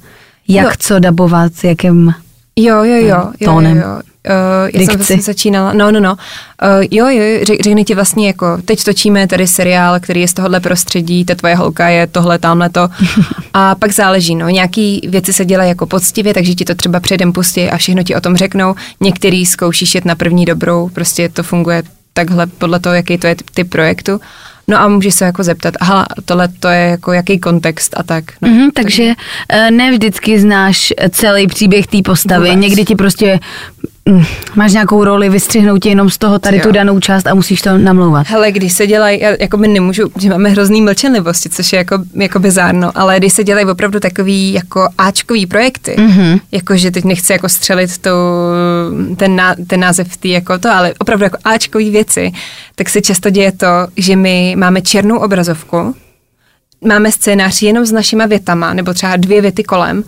jak Jo. co dabovat, s jakým... Jo, jo, jo. jo, jo, Tónem. jo. Uh, já jsem vlastně začínala, no, no, no. Uh, jo, jo, řek, řekne ti vlastně jako, teď točíme tady seriál, který je z tohohle prostředí, ta tvoje holka je tohle, tamhle to. (laughs) A pak záleží, no, nějaký věci se dělají jako poctivě, takže ti to třeba předem pustí a všechno ti o tom řeknou. Některý zkoušíš jet na první dobrou, prostě to funguje takhle podle toho, jaký to je typ, projektu. No a můžeš se jako zeptat, aha, tohle to je jako jaký kontext a tak. No. Uh-huh, takže uh, ne vždycky znáš eh, celý příběh té postavy, Vůbec. někdy ti prostě máš nějakou roli, vystřihnou tě jenom z toho tady Jo. tu danou část a musíš to namlouvat. Hele, když se dělají, já jako by nemůžu, že máme hrozný mlčenlivosti, což je jako, jako bizárno, ale když se dělají opravdu takový jako Ačkový projekty, mm-hmm. jako že teď nechci jako střelit tu, ten, ná, ten název tý jako to, ale opravdu jako Ačkový věci, tak se často děje to, že my máme černou obrazovku, máme scénář jenom s našima větama, nebo třeba dvě věty kolem,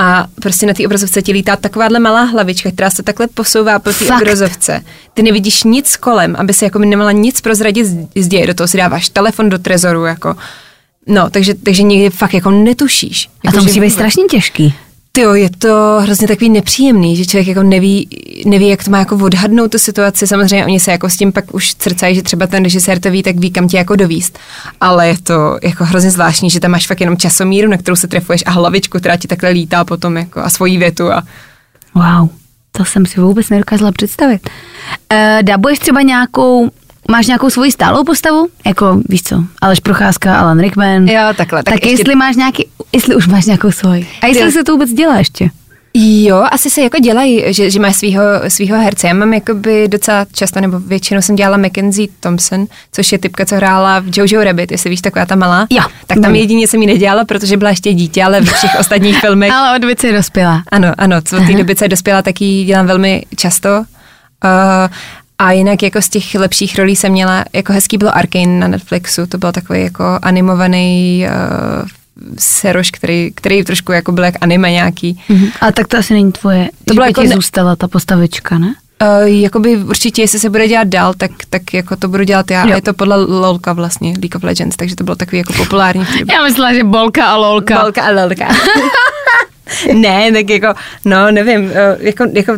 a prostě na té obrazovce ti lítá takováhle malá hlavička, která se takhle posouvá po té obrazovce. Ty nevidíš nic kolem, aby si jako by nemala nic prozradit z, děje. Do toho si dáváš telefon do trezoru, jako No, takže, takže někdy fakt jako netušíš. A Jako, to že musí být strašně těžký. Tyjo, je to hrozně takový nepříjemný, že člověk jako neví, neví, jak to má jako odhadnout tu situaci. Samozřejmě oni se jako s tím pak už crcají, že třeba ten režisér to ví, tak ví, kam tě jako dovíst. Ale je to jako hrozně zvláštní, že tam máš fakt jenom časomíru, na kterou se trefuješ a hlavičku, která ti takhle lítá potom jako a svoji větu a Wow, to jsem si vůbec nedokázala představit. Uh, dabuješ třeba nějakou, máš nějakou svoji stálou postavu? Jako, víš co, Aleš Procházka, Alan Rickman. Jo, takhle, tak Tak, ještě- jestli máš nějaký, jestli už máš nějakou svoji. A jestli Jo. se to vůbec dělá ještě? Jo, asi se jako dělají, že, že máš svýho, svýho herce. Já mám jakoby docela často, nebo většinou jsem dělala Mackenzie Thompson, což je typka, co hrála v Jojo Rabbit, jestli víš, taková ta malá. Jo. Tak tam Mm. jedině jsem ji nedělala, protože byla ještě dítě, ale ve všech ostatních (laughs) filmech. Ale od více dospělá. Ano, ano, co od té doby, co je dospěla, tak ji dělám velmi často. Uh, a jinak jako z těch lepších rolí jsem měla, jako hezký bylo Arkane na Netflixu, to byl takový jako animovaný uh, seroš, který, který trošku jako byl jak anime nějaký. Mhm. A tak to asi není tvoje, to bylo jako ne- zůstala ta postavička, ne? Uh, jakoby určitě, jestli se bude dělat dál, tak, tak jako to budu dělat já. Jo. A je to podle LOLka vlastně, League of Legends, takže to bylo takový jako populární. v té době. Já myslela, že bolka a lolka. Balka a lelka. (laughs) ne, tak jako, no nevím, eh, jako, jako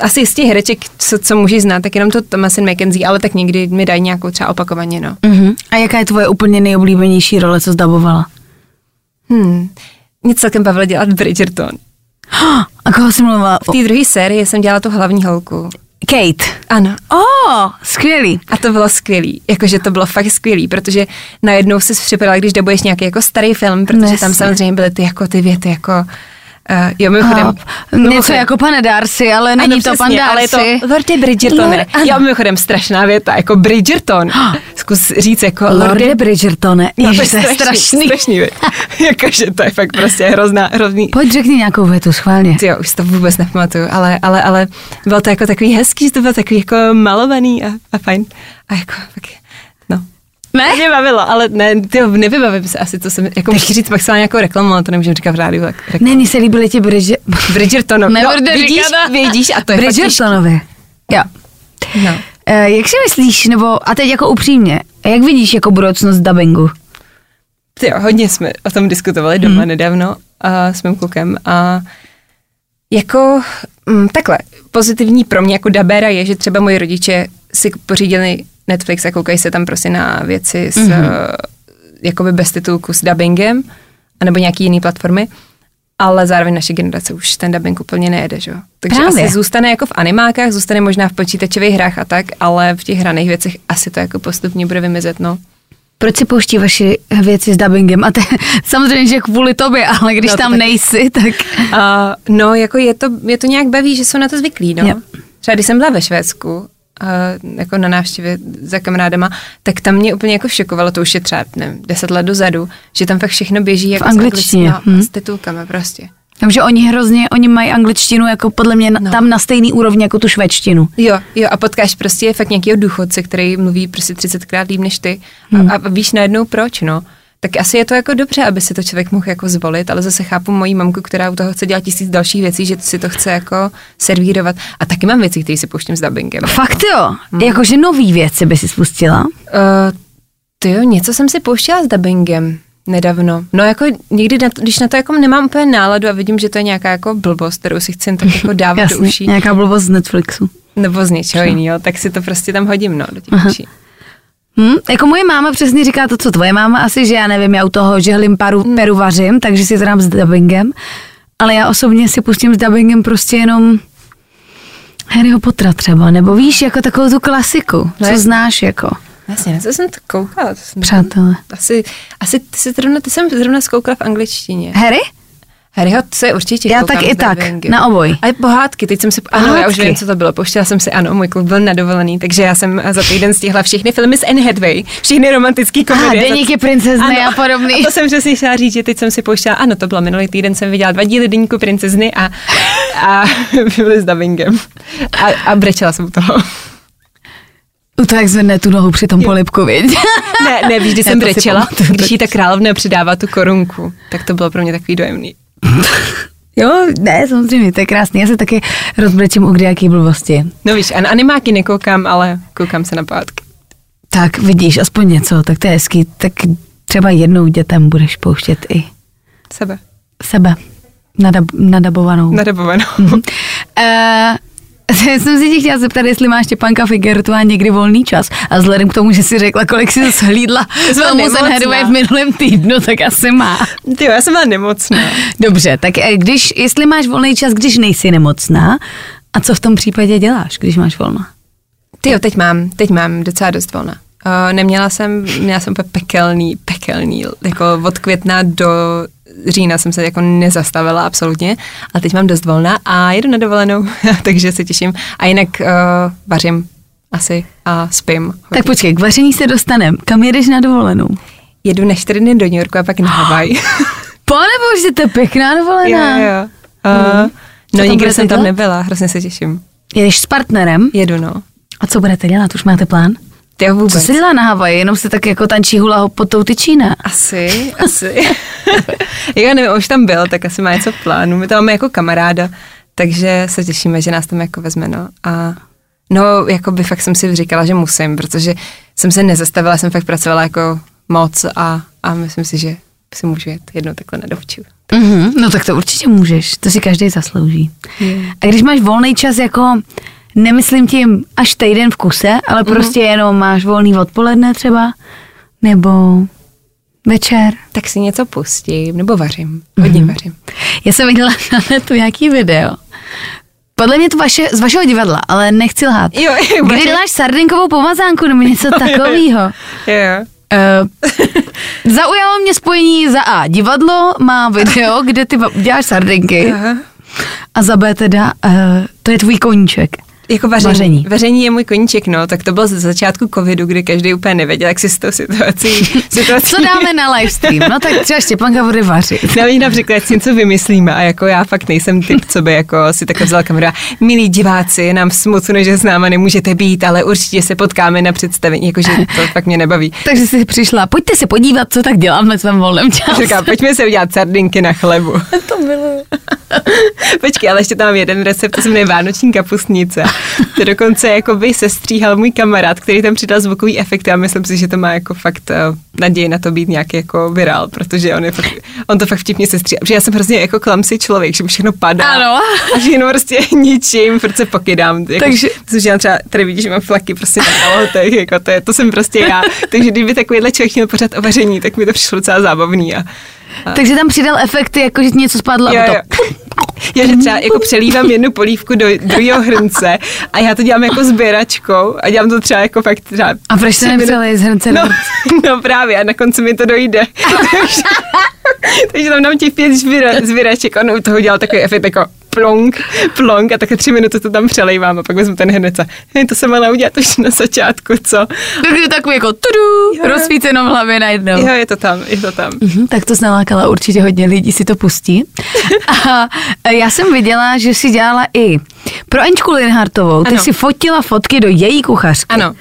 asi z těch hereček, co, co můžeš znát, tak jenom to Thomasin McKenzie, ale tak někdy mi dají nějakou třeba opakovaně, no. Uh-huh. A jaká je tvoje úplně nejoblíbenější role, co zdabovala? Hmm. Mě celkem bavilo dělat Bridgerton. (gasps) A koho jsi mluvila? V té druhé sérii jsem dělala tu hlavní holku. Kate. Ano. Oh, skvělý. A to bylo skvělý, jakože to bylo fakt skvělý, protože najednou si připadala, když dabuješ nějaký jako starý film, protože Jasně. tam samozřejmě byly ty jako ty věty jako Uh, jo, mimochodem. A, něco jako pane Darcy, ale není ano, to přesně, pan ale je Darcy. to Lorde Bridgertone. Lord- jo, mimochodem strašná věta, jako Bridgerton. Zkus říct jako Lorde Bridgertone. No, Ježiš, to je strašný. strašný věc. (laughs) Jakože to je fakt prostě hrozná, hrozný. Pojď řekni nějakou větu, schválně. Jo, už to vůbec nepamatuju, ale, ale, ale bylo to jako takový hezký, že to bylo takový jako malovaný a, a fajn. A jako, no. Ne? To mě bavilo, ale ne, ty nevybavím se asi, co jsem, jako můžu říct maximálně nějakou reklamu, ale to nemůžu říkat v rádiu. Tak, tak. Ne, mně se líbily ti Bridger... (laughs) Bridgertonu. Nebudu no, vidíš, vidíš, a to je. Bridgertonovi. Jo. No. Eh, jak si myslíš, nebo a teď jako upřímně, jak vidíš jako budoucnost dubbingu? Ty jo, hodně jsme o tom diskutovali doma hmm. nedávno a, s mým klukem a jako mm, takhle, pozitivní pro mě jako dabéra je, že třeba moji rodiče si pořídili Netflix a koukají se tam prostě na věci s, mm-hmm. jakoby bez titulku s dubbingem, anebo nějaký jiný platformy, ale zároveň naše generace už ten dubbing úplně nejede, že jo. Takže Právě. asi zůstane jako v animákách, zůstane možná v počítačových hrách a tak, ale v těch hraných věcech asi to jako postupně bude vymizet, no. Proč si pouští vaši věci s dubbingem? A te, (laughs) samozřejmě, že kvůli tobě, ale když No, tam taky. nejsi, tak... Uh, no, jako je to, je to nějak baví, že jsou na to zvyklí, no. Jo. Třeba když jsem byla ve Švédsku, jako na návštěvě za kamarádama, tak tam mě úplně jako šokovalo, to už je třeba, nevím, deset let dozadu, že tam fakt všechno běží jako s angličtině, anglic- no, hm. s titulkama prostě. Takže oni hrozně, oni mají angličtinu jako podle mě no. Tam na stejný úrovni jako tu švédštinu. Jo, jo, a potkáš prostě fakt nějakého důchodce, který mluví prostě 30krát líp než ty a, Hmm. a, a víš najednou proč, no. Tak asi je to jako dobře, aby si to člověk mohl jako zvolit, ale zase chápu moji mamku, která u toho chce dělat tisíc dalších věcí, že si to chce jako servírovat. A taky mám věci, které si pouštím s dubbingem. Fakt jo, Hmm. jakože nový věci by si spustila. Uh, ty jo, něco jsem si pouštěla s dubbingem nedávno. No jako někdy, na to, když na to jako nemám úplně náladu a vidím, že to je nějaká jako blbost, kterou si chci tak jako dávat do (laughs) Jasně, uší, nějaká blbost z Netflixu. nebo z něčeho jiného, tak si to prostě tam hodím, no, do těch uší. Hm? Jako moje máma přesně říká to, co tvoje máma asi, že já nevím, já u toho žehlím paru, Hmm. peru vařím, takže si zadám s dubbingem, ale já osobně si pustím s dubbingem prostě jenom Harryho Pottera třeba, nebo víš, jako takovou tu klasiku, No co je- znáš jako, Vlastně, na co jsem to koukala? To jsem, přátelé. asi, asi ty, jsi zrovna, ty jsem zrovna zkoukala v angličtině. Harry? Harryho, co je určitě Já tak i tak, dubbingem. na oboj. A pohádky, teď jsem si, ano, já už Pohádky. vím, co to bylo, pouštěla jsem si, ano, můj klub byl nadovolený, takže já jsem za týden stihla všechny filmy s Anne Hathaway, všechny romantické komedie. Ah, Deníky princezny a podobný. A to jsem přesně chtěla říct, že teď jsem si pouštěla, ano, to bylo minulý týden, jsem viděla dva díly Deníku princezny a, a (laughs) byly s dubbingem. A, a brečela jsem u toho. U toho, jak zvedne tu nohu při tom polipku, viď? Ne, ne, (laughs) Já jsem to brečela, když jí ta královna předává tu korunku, tak to bylo pro mě takový dojemný. Jo, ne, samozřejmě, to je krásný. Já se taky rozbrečím u kdejaký blbosti. No víš, a na animáky nekoukám, ale koukám se na pátky. Tak vidíš, aspoň něco, tak to je hezký. Tak třeba jednou dětem budeš pouštět i Sebe. sebe nadab, nadabovanou. Nadabovanou. Uh, (laughs) jsem si tě chtěla zeptat, jestli máš Štěpánka Figertová někdy volný čas. A vzhledem k tomu, že si řekla, kolik jsi zase hlídla byla filmu nemocná. Zenhedové v minulém týdnu, tak asi má. Ty já jsem byla nemocná. (laughs) Dobře, tak eh, když, jestli máš volný čas, když nejsi nemocná, a co v tom případě děláš, když máš volno? Ty jo, teď mám, teď mám docela dost volna. Uh, neměla jsem, měla jsem úplně pekelný, pekelný, jako od května do října jsem se jako nezastavila absolutně, ale teď mám dost volna a jedu na dovolenou, (laughs) takže se těším. A jinak uh, vařím asi a spím. Tak počkej, k vaření se dostanem. Kam jedeš na dovolenou? Jedu na čtyři dny do New Yorku a pak na (gasps) Havaj. Pane bože, to je pěkná dovolená. jo, jo. Uh, Co no nikdy jsem tam dělat? nebyla, hrozně se těším. Jedeš s partnerem? Jedu, no. A co budete dělat? Už máte plán? Ty vůbec. Co se dělá na Havaji? Jenom se tak jako tančí hula hop pod tou tyčí, ne? Asi, (laughs) asi. (laughs) Já nevím, už tam byl, tak asi má něco v plánu. My tam máme jako kamaráda, takže se těšíme, že nás tam jako vezme, no. A no, jako by fakt jsem si říkala, že musím, protože jsem se nezastavila, jsem fakt pracovala jako moc a, a myslím si, že si můžu jet jednou takhle na dovču. Mm-hmm, no tak to určitě můžeš, to si každý zaslouží. A když máš volný čas jako, nemyslím tím až týden v kuse, ale prostě jenom máš volný odpoledne třeba, nebo večer. Tak si něco pustím, nebo vařím, hodně Mhm. vařím. Já jsem viděla (laughs) na netu nějaký video. Podle mě to vaše, z vašeho divadla, ale nechci lhát. Jo, jo, Kdy děláš sardinkovou pomazánku nebo něco takového? (laughs) Jo, jo. Uh, zaujalo mě spojení za A. Divadlo má video, (laughs) kde ty děláš sardinky Aha. a za B teda uh, to je tvůj koníček. Jako vaření. Vaření. vaření. Je můj koníček, no, tak to bylo ze začátku covidu, kdy každý úplně nevěděl, jak si s tou situací, (laughs) situací Co dáme na livestream? No tak třeba Štěpanka bude vařit. Nevím, například si něco vymyslíme a jako já fakt nejsem typ, co by jako si takhle vzal kameru. a, Milí diváci, je nám smutno, že s náma nemůžete být, ale určitě se potkáme na představení, jakože to fakt mě nebaví. (laughs) Takže jsi přišla, pojďte se podívat, co tak dělám ve svém volném čase. Říká, pojďme se udělat sardinky na chlebu. (laughs) to bylo. Počkej, ale ještě tam mám jeden recept, to se jmenuje Vánoční kapustnice. To dokonce jako by sestříhal můj kamarád, který tam přidal zvukový efekty a myslím si, že to má jako fakt uh, naději na to být nějaký jako virál, protože on, je fakt, on to fakt vtipně sestříhal. Protože já jsem hrozně jako klamsý člověk, že mi všechno padá. Ano. A že jenom prostě (laughs) ničím, furt se pokydám. Jako, Takže- Takže... Já třeba tady vidíš, že mám flaky prostě na kalhotech, jako to, je, to jsem prostě já. Takže kdyby takovýhle člověk měl pořád o vaření, tak mi to přišlo docela zábavný. A, Takže tam přidal efekty, jako že něco spadlo jo, a to. jo. Já že třeba jako přelívám jednu polívku do druhého hrnce a já to dělám jako sběračkou a dělám to třeba jako fakt třeba... A proč minut- nepřelej z hrnce No, (laughs) no právě a na konci mi to dojde. (laughs) (laughs) takže, tam dám těch pět zběra, zběraček a on u toho dělal takový efekt jako plonk, plonk a také tři minuty to tam přelejvám a pak vezmu ten hrnec a hej, to jsem ale udělat už na začátku, co? Takže takový jako tudu, Jo. rozsvíceno v hlavě najednou. Jo, je to tam, je to tam. Mhm, tak to nalákala určitě hodně lidí, si to pustí. (laughs) A já jsem viděla, že si dělala i pro Aničku Linhartovou, ty Ano. si fotila fotky do její kuchařky. Ano,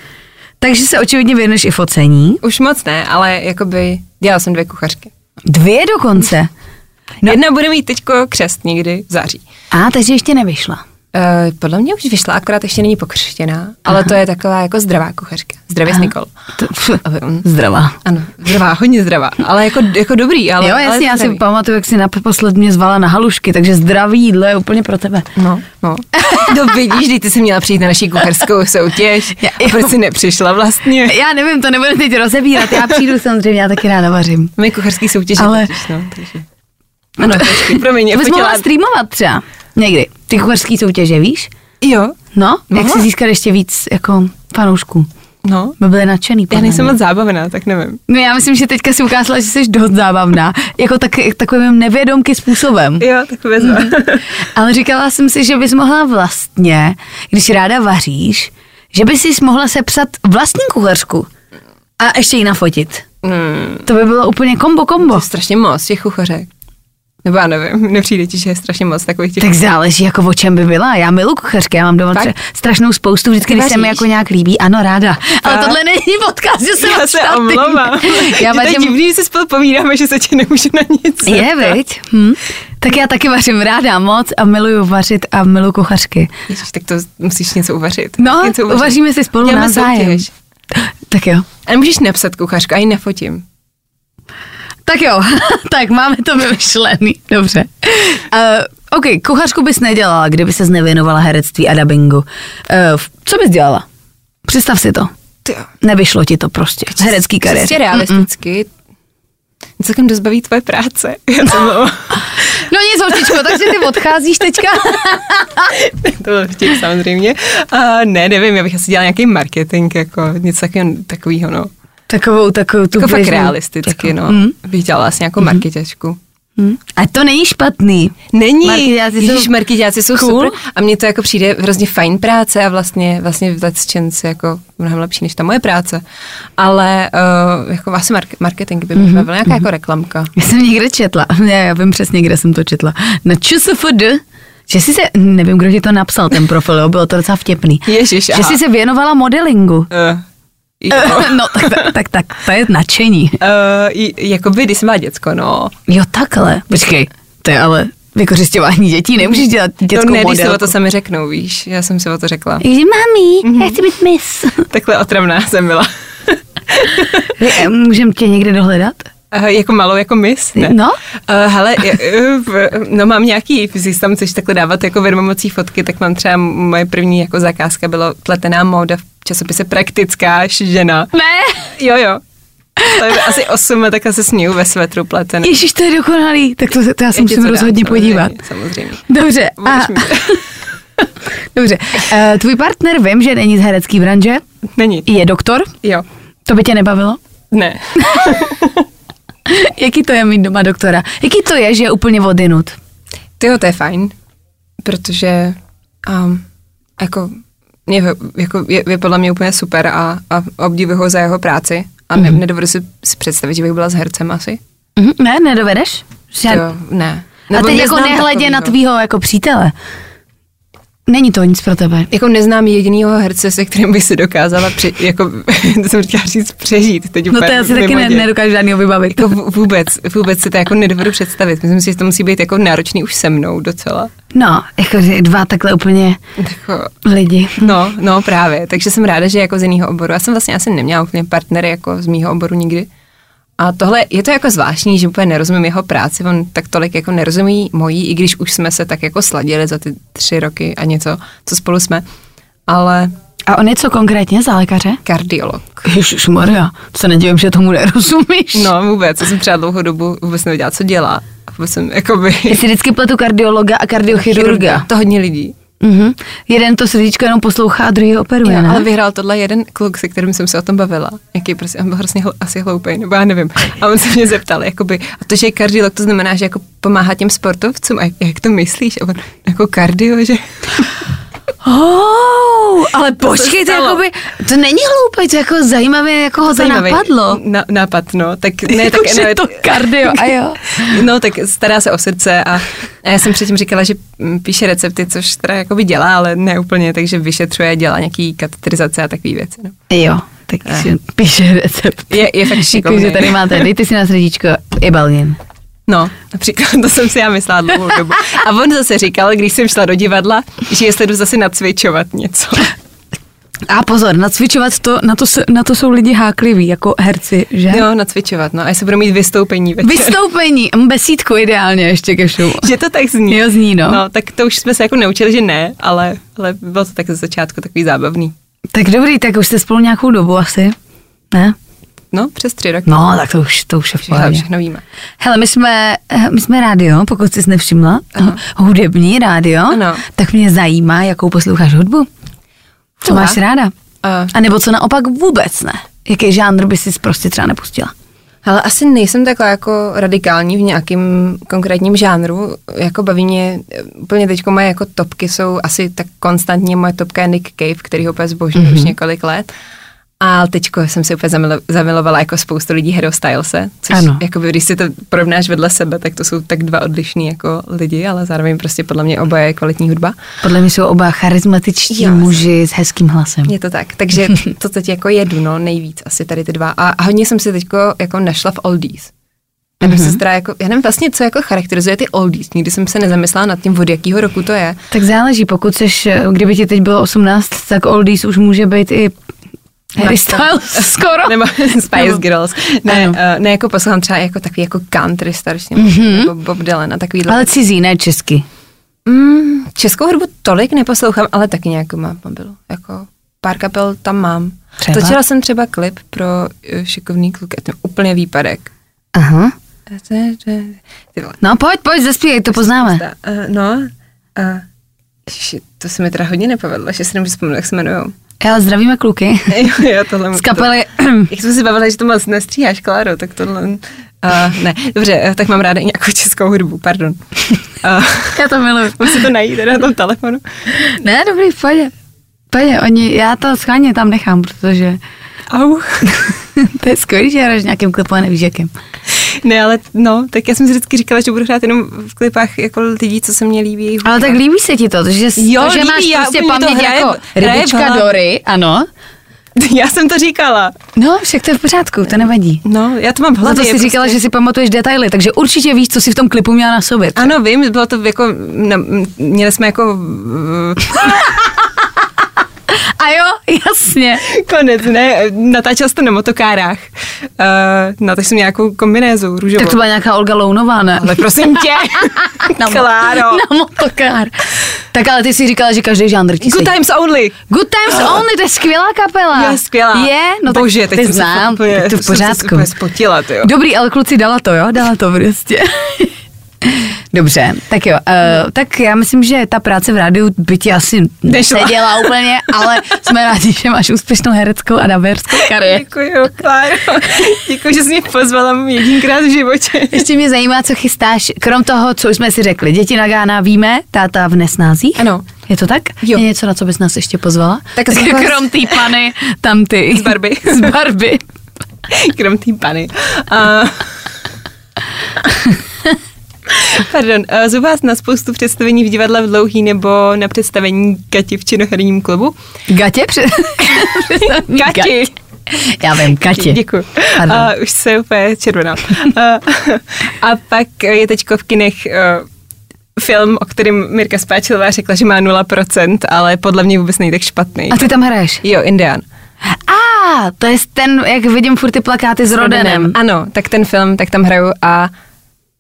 Takže se očividně věnuješ i focení. už moc ne, ale jakoby dělala jsem dvě kuchařky. Dvě dokonce. No. Jedna bude mít teďko křest někdy v září. A, takže ještě nevyšla. Uh, podle mě už vyšla, akorát ještě není pokřtěná, ale to je taková jako zdravá kuchařka. Zdravě s Nikol. To, (laughs) zdravá. Ano, zdravá, hodně zdravá, ale jako, jako dobrý. Ale, jo, ale jasně, já si pamatuju, jak si naposled mě zvala na halušky, takže zdravý jídlo je úplně pro tebe. No, no. No vidíš, ty jsi měla přijít na naší kuchařskou soutěž. Já- A proč jsi nepřišla vlastně? Já nevím, to nebudu teď rozebírat, já přijdu samozřejmě, já taky ráda vařím. My kuchařský soutěže Ale- totiž, no, takže. Ano, (laughs) počkej, promiň, To bys fotila- mohla streamovat třeba někdy. Ty kuchařský soutěže, víš? Jo, No, jak Mohla. si získat ještě víc jako fanoušků. no. By byli nadšený. Já nejsem moc zábavná, tak nevím. No já myslím, že teďka si ukázala, že jsi dost zábavná. Jako tak, takovým nevědomky způsobem. Jo, tak vezmu. Ale říkala jsem si, že bys mohla vlastně, když ráda vaříš, že bys si mohla sepsat vlastní kuchařku a ještě ji nafotit. Hmm, To by bylo úplně kombo kombo. to je strašně moc těch kuchařek. Nebo já nevím, (laughs) nepřijde ti, že je strašně moc takových těch Tak záleží, jako o čem by byla. Já milu kuchařky, já mám doma tře- strašnou spoustu, vždycky, když se mi jako nějak líbí, ano, ráda. Ale tohle není podcast, že se Já se omlouvám. (laughs) Já Je to vařím, divný, že se spolu povídáme, že se tě nemůžu na nic je, zeptat. viď? Hm. Tak já taky vařím ráda moc a miluju vařit a miluju kuchařky. Ježiš, tak to musíš něco uvařit. No, něco uvaříme si spolu Děláme navzájem. soutěž. Tak jo. A nemůžeš napsat kuchařku, a ji nefotím. Tak jo, (laughs) tak máme to vymyšlený, dobře. Uh, OK, kuchařku bys nedělala, kdyby se nevěnovala herectví a dubbingu. Uh, co bys dělala? Představ si to. Nevyšlo ti to prostě. Herecký kariér. Čistě realisticky. Mě celkem dost baví tvoje práce. (laughs) (laughs) No nic, holčičko, takže ty odcházíš teďka. to byl vtip samozřejmě. A ne, nevím, já bych asi dělala nějaký marketing, jako něco takového, no. Takovou, takovou tu Jako fakt realisticky, jako- no. Mm. Bych dělala asi nějakou marketačku. Hm. A to není špatný. Není, Markeťáci jsou Ježíš, markeťáci jsou cool. super a mně to jako přijde hrozně fajn práce a vlastně, vlastně v Let's Chance jako mnohem lepší než ta moje práce, ale uh, jako asi mark- marketing by mě mm-hmm. bavil, nějaká jako reklamka. Já jsem někde četla, (laughs) já, já vím přesně, kde jsem to četla. Na ČSFD, že jsi se, nevím, kdo ti to napsal, ten profil, jo, bylo to docela vtipný. Ježiš, že aha. jsi se věnovala modelingu. Uh, jo. no, tak, (laughs) tak, tak, tak, to je nadšení. Uh, jakoby, když má děcko, no. Jo, takhle. Počkej, to je ale vykořišťování dětí, nemůžeš dělat dětskou no ne, modelku. o to sami řeknou, víš, já jsem si o to řekla. Takže mami, já chci být mis. (laughs) Takhle otravná jsem byla. (laughs) Můžeme tě někde dohledat? Uh, jako malou, jako mis, ne? No. Uh, hele, uh, no mám nějaký, když tam chceš takhle dávat jako vědomocí fotky, tak mám třeba moje první jako zakázka bylo pletená móda v časopise Praktická žena. Ne. Jo, jo. To je asi 8 a tak se sníhu ve svetru pletený. Ježíš, to je dokonalý. Tak to, to já se musím to dám, rozhodně samozřejmě, podívat. Samozřejmě. Dobře. A, (laughs) dobře. Uh, tvůj partner vím, že není z herecké branže, Není. je doktor. Jo. To by tě nebavilo? Ne. (laughs) Jaký to je mít doma doktora? Jaký to je, že je úplně odinut? Tyjo, to je fajn, protože um, jako, je, jako je, je, podle mě úplně super a, a obdivuji ho za jeho práci a ne, mm-hmm. nedovedu si, si představit, že bych byla s hercem asi. Mhm, ne, nedovedeš? Že- Jo, ne. A Nebo teď jako nehledě na takovýho. tvýho jako přítele. Není to nic pro tebe. Jako neznám jedinýho herce, se kterým bych si dokázala, při, jako, (laughs) to jsem chtěla říct, přežít. Teď No to já si taky ne, nedokážu žádného vybavit. Jako vů- vůbec, vůbec si to jako nedovedu představit. Myslím si, že to musí být jako náročný už se mnou docela. No, jako že dva takhle úplně Jako, lidi. no, no právě. Takže jsem ráda, že jako z jiného oboru. Já jsem vlastně asi neměla úplně partnery jako z mýho oboru nikdy. A tohle je to jako zvláštní, že úplně nerozumím jeho práci, on tak tolik jako nerozumí mojí, i když už jsme se tak jako sladili za ty tři roky a něco, co spolu jsme. Ale A on je co konkrétně za lékaře? kardiolog. Ježiš Maria, se nedivím, že tomu nerozumíš. No vůbec, já jsem třeba dlouhou dobu vůbec nevěděla, co dělá. Vůbec jsem jakoby... Já si vždycky pletu kardiologa a kardiochirurga. To hodně lidí. Mhm. Jeden to srdíčko jenom poslouchá a druhý operuje, Jo, ne? ale vyhrál tohle jeden kluk, se kterým jsem se o tom bavila. Jaký prostě, on byl hrozně hl- asi hloupý, nebo já nevím. A on se mě zeptal, jakoby, a to, že je kardiolog, to znamená, že jako pomáhá těm sportovcům. A jak, jak to myslíš? A on, jako kardio, že... Oh, ale To počkej, to, stalo. jakoby, to není hloupé, to je jako zajímavé, jako ho to napadlo. Na, nápad, no. Tak ne, (laughs) tak Už je to kardio, a jo. No, tak stará se o srdce a, a já jsem předtím říkala, že mm, píše recepty, což teda jakoby dělá, ale ne úplně, takže vyšetřuje, dělá nějaký kateterizace a takové věci. No. Jo, tak si píše recept. Je, je fakt šikovný. Takže tady máte, dejte si na srdíčko Ibalgin. No, například to jsem si já myslela dlouhou dobu. A on zase říkal, když jsem šla do divadla, že jestli jdu zase nacvičovat něco. A pozor, nacvičovat to, na to, se- na to jsou lidi hákliví, jako herci, že? Jo, nacvičovat, no. A jestli budu mít vystoupení večer. Vystoupení, besídku ideálně ještě ke show. že to tak zní. Jo, zní, no. No, tak to už jsme se jako naučili, že ne, ale, ale bylo to tak ze začátku takový zábavný. Tak dobrý, tak už jste spolu nějakou dobu asi, ne? No, přes tři roky. No, tak to už, to už je Všechno, všechno víme. Hele, my jsme, my jsme rádio, pokud jsi nevšimla, Aha. hudební rádio, Ano. tak mě zajímá, jakou posloucháš hudbu. Co Fua. máš ráda? A, A nebo co naopak vůbec ne? Jaký žánr by si prostě třeba nepustila? ale asi nejsem taková jako radikální v nějakém konkrétním žánru. Jako baví mě, úplně teďko moje jako topky jsou asi tak konstantně moje topka je Nick Cave, který ho úplně zbožňuji mm-hmm. už několik let. A teďko jsem si úplně zamilo, zamilovala jako spoustu lidí Hero Stylese, což Ano. jako když si to porovnáš vedle sebe, tak to jsou tak dva odlišní jako lidi, ale zároveň prostě podle mě oba je kvalitní hudba. Podle mě jsou oba charismatičtí Jo. muži s hezkým hlasem. Je to tak, takže (laughs) to teď jako jedu, no, nejvíc asi tady ty dva. A, a hodně jsem si teďko jako našla v oldies. Já bych Mhm. se stará jako, já nevím vlastně, co jako charakterizuje ty oldies. Nikdy jsem se nezamyslela nad tím, od jakého roku to je. Tak záleží, pokud seš, kdyby ti teď bylo 18, tak oldies už může být i Harry Styles skoro. (laughs) Nebo Spice Nebo- Girls. Ne, Ano. uh, ne jako poslouchám třeba jako takový jako country strašně, mm-hmm. nebo Bob Dylan a takový. Ale cizí, ne česky. Mm, českou hudbu tolik neposlouchám, ale taky nějakou mám mobilu. Jako pár kapel tam mám. Třeba? Točila jsem třeba klip pro uh, šikovný kluk, je to úplně výpadek. Aha. No pojď, pojď, zaspívej, to poznáme. Uh, no, uh, ježiši, to se mi teda hodně nepovedlo, že si nemůžu vzpomenout, jak se jmenujou. Já zdravíme kluky. jo, jo, tohle Z kapely... To, jak jsme si bavili, že to moc nestříháš, Kláro, tak tohle... Uh, ne, dobře, tak mám ráda i nějakou českou hudbu, pardon. Uh, (laughs) Já to miluji. musím to najít teda na tom telefonu. Ne, dobrý, pojď. Pojď, oni, já to schválně tam nechám, protože Au. (laughs) to je skvělý, že hraješ nějakým klipem a nevíš jakým. Ne, ale no, tak já jsem si vždycky říkala, že budu hrát jenom v klipách jako lidí, co se mně líbí. Ale tak líbí se ti to, že, Jo, to, že líbí, máš já prostě paměť hraje- jako hraje rybička hlavě. Dory, ano. (laughs) Já jsem to říkala. No, však to je v pořádku, to nevadí. No, já to mám v hlavě. to jsi prostě. říkala, že si pamatuješ detaily, takže určitě víš, co si v tom klipu měla na sobě. Ano, vím, bylo to jako, na, měli jsme jako (laughs) (laughs) A jo, jasně. konec, ne, natáčel jsi to na motokárách. Uh, natáčel jsem nějakou kombinézu růžovou. Tak to byla nějaká Olga Lounová, ne? Ale prosím tě, (laughs) Na Kláro. Na motokár. Tak ale ty si říkala, že každý žánr ti Good times only. Good Times Only, to je skvělá kapela. Je skvělá. Je, no Bože, tak teď jsem se znám, úplně- tak to v jsem se pořádku. spotila, ty jo. Dobrý, ale kluci dala to, jo? Dala to prostě. (laughs) Dobře, tak jo. Uh, tak já myslím, že ta práce v rádiu by ti asi Nešla. neseděla úplně, ale jsme rádi, že máš úspěšnou hereckou a daberskou kariéru. Děkuji, Kláro. Děkuji, že jsi mě pozvala jedinkrát v životě. Ještě mě zajímá, co chystáš, krom toho, co už jsme si řekli. Děti na Gána víme, táta v nesnázích. Ano. Je to tak? Jo. Je něco, na co bys nás ještě pozvala? Tak zrovna- (laughs) krom té pany, tam ty. Z Barbie. (laughs) Z Barbie. Krom té pany. Uh, (laughs) (laughs) Pardon, uh, zvu vás na spoustu představení v divadle v Dlouhý nebo na představení Kati v činoherním klubu. Gatě? Před... (laughs) Kati! Já vím, Katě. Děkuji. Pardon. Uh, už se úplně červená. Uh, a pak je teďko v kinech film, o kterém Mirka Spáčilová řekla, že má 0%, ale podle mě vůbec není tak špatný. A ty tam hraješ? Jo, Indian. A, to je ten, jak vidím furt ty plakáty s Rodenem. Ano, tak ten film, tak tam hraju a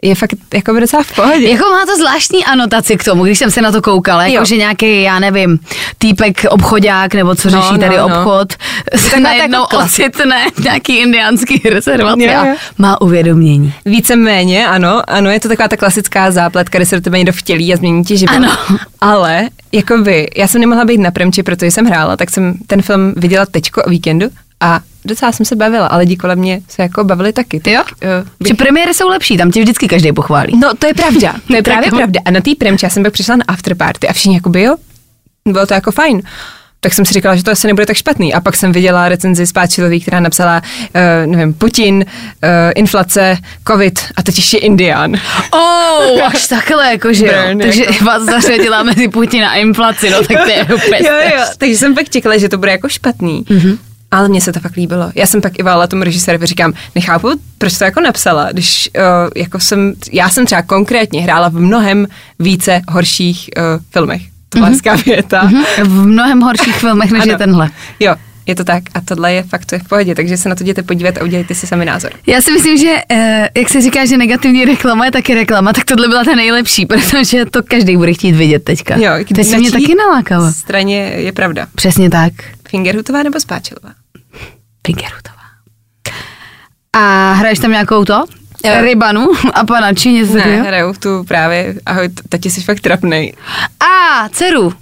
je fakt jako by docela v pohodě. Jako má to zvláštní anotaci k tomu, když jsem se na to koukala, jako že nějaký, já nevím, týpek obchodák, nebo co No, řeší no, tady no. obchod, se najednou jako ocitne nějaký indiánský rezervaci Jo, a má uvědomění. Víceméně, ano, ano, je to taková ta klasická zápletka, kde se do tebe někdo vtělí a změní ti život. Ano. Ale, jakoby, já jsem nemohla být na premči, protože jsem hrála, tak jsem ten film viděla teďko o víkendu a docela jsem se bavila, ale lidi kolem mě se jako bavili taky. Tak, Jo? uh, bych- Že premiéry jsou lepší, tam tě vždycky každý pochválí. No, to je pravda, (laughs) to je právě pravda. A na té premči já jsem pak přišla na afterparty a všichni jakoby jo, bylo to jako fajn. Tak jsem si říkala, že to asi nebude tak špatný. A pak jsem viděla recenzi Spáčilový, která napsala, uh, nevím, Putin, uh, inflace, covid a teď ještě Indián. Oh, až takhle, jakože jo. Burn, Takže jako. vás zařadila mezi Putina a inflaci, no tak to je (laughs) úplně jo, jo, takže jsem pak čekala, že to bude jako špatný. Mm-hmm. Ale mně se to fakt líbilo. Já jsem pak i volala tomu režisérovi, říkám, nechápu, proč to jako napsala, když uh, jako jsem, já jsem třeba konkrétně hrála v mnohem více horších uh, filmech. To byla hezká věta. Mm-hmm. V mnohem horších filmech, než je Ano. tenhle. Jo, je to tak. A tohle je fakt, to je v pohodě, takže se na to jděte podívat a udělejte si sami názor. Já si myslím, že eh, jak se říká, že negativní reklama je taky reklama, tak tohle byla ta nejlepší, (laughs) protože to každý bude chtít vidět teďka. Jo, jsi na mě taky nalákala. straně je pravda. Přesně tak. Fingerhutová nebo Spáčilová? Fingerhutová. A hraješ tam nějakou to? Jo. Rybanu a panači, něco Ne, hraju tu právě, ahoj, tati jsi fakt trapnej. A, dceru.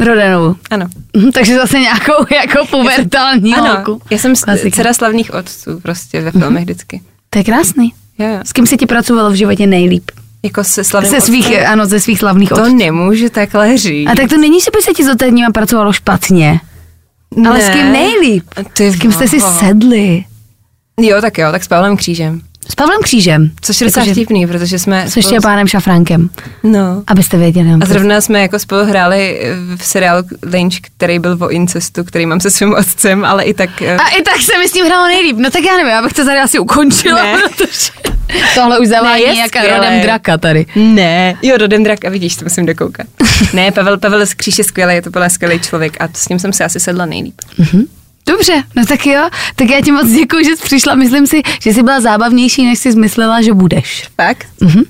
Rodenovu. Ano. Mhm, Takže zase nějakou (laughs) jako pubertální Ano, holku. já jsem Klasika. dcera slavných otců prostě ve filmech vždycky. To je krásný. Jo, jo. S kým se ti pracovalo v životě nejlíp? Jako se slavným Ze svých, ano, ze svých slavných To otců. nemůžu takhle říct. A tak to není, že by se ti s ostatníma pracovalo špatně. Ale s kým nejlíp? Ty S kým jste si sedli? Jo, tak jo, tak s Pavlem Křížem. S Pavlem Křížem. Což je docela Jakože- vtipný, protože jsme... S ještě spolu- pánem Šafránkem. No. Abyste věděli. jenom A to. zrovna jsme jako spolu hráli v seriálu Lynch, který byl o incestu, který mám se svým otcem, ale i tak... eh, A i tak se mi s tím hrálo nejlíp. No tak já nevím, já bych to tady asi ukončila, Ne. protože tohle už zavání Ne, rodem draka tady. Ne, jo, Rodem Draka, vidíš, to musím dokoukat. (laughs) ne, Pavel, Pavel z Kříž je skvělý, je to byl skvělý člověk a s ním jsem se asi sedla nejlíp. Dobře, no tak jo, tak já ti moc děkuji, že jsi přišla. Myslím si, že jsi byla zábavnější, než jsi myslela, že budeš. Fakt? Mhm.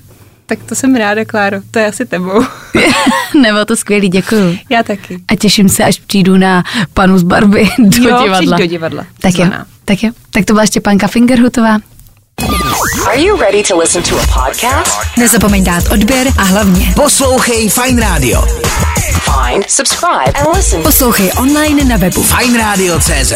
Tak to jsem ráda, Kláro. To je asi tebou. (laughs) Nebo to skvělý, děkuji. Já taky. A těším se, až přijdu na panu z Barby (laughs) do Jo, divadla. přijď do divadla. Tak jo, tak jo. Tak to byla Štěpánka Fingerhutová. Are you ready to listen to a podcast? Nezapomeň dát odběr a hlavně Poslouchej Fine Radio. Find, subscribe, and listen. poslouchej online na webu Fine Radio CZ.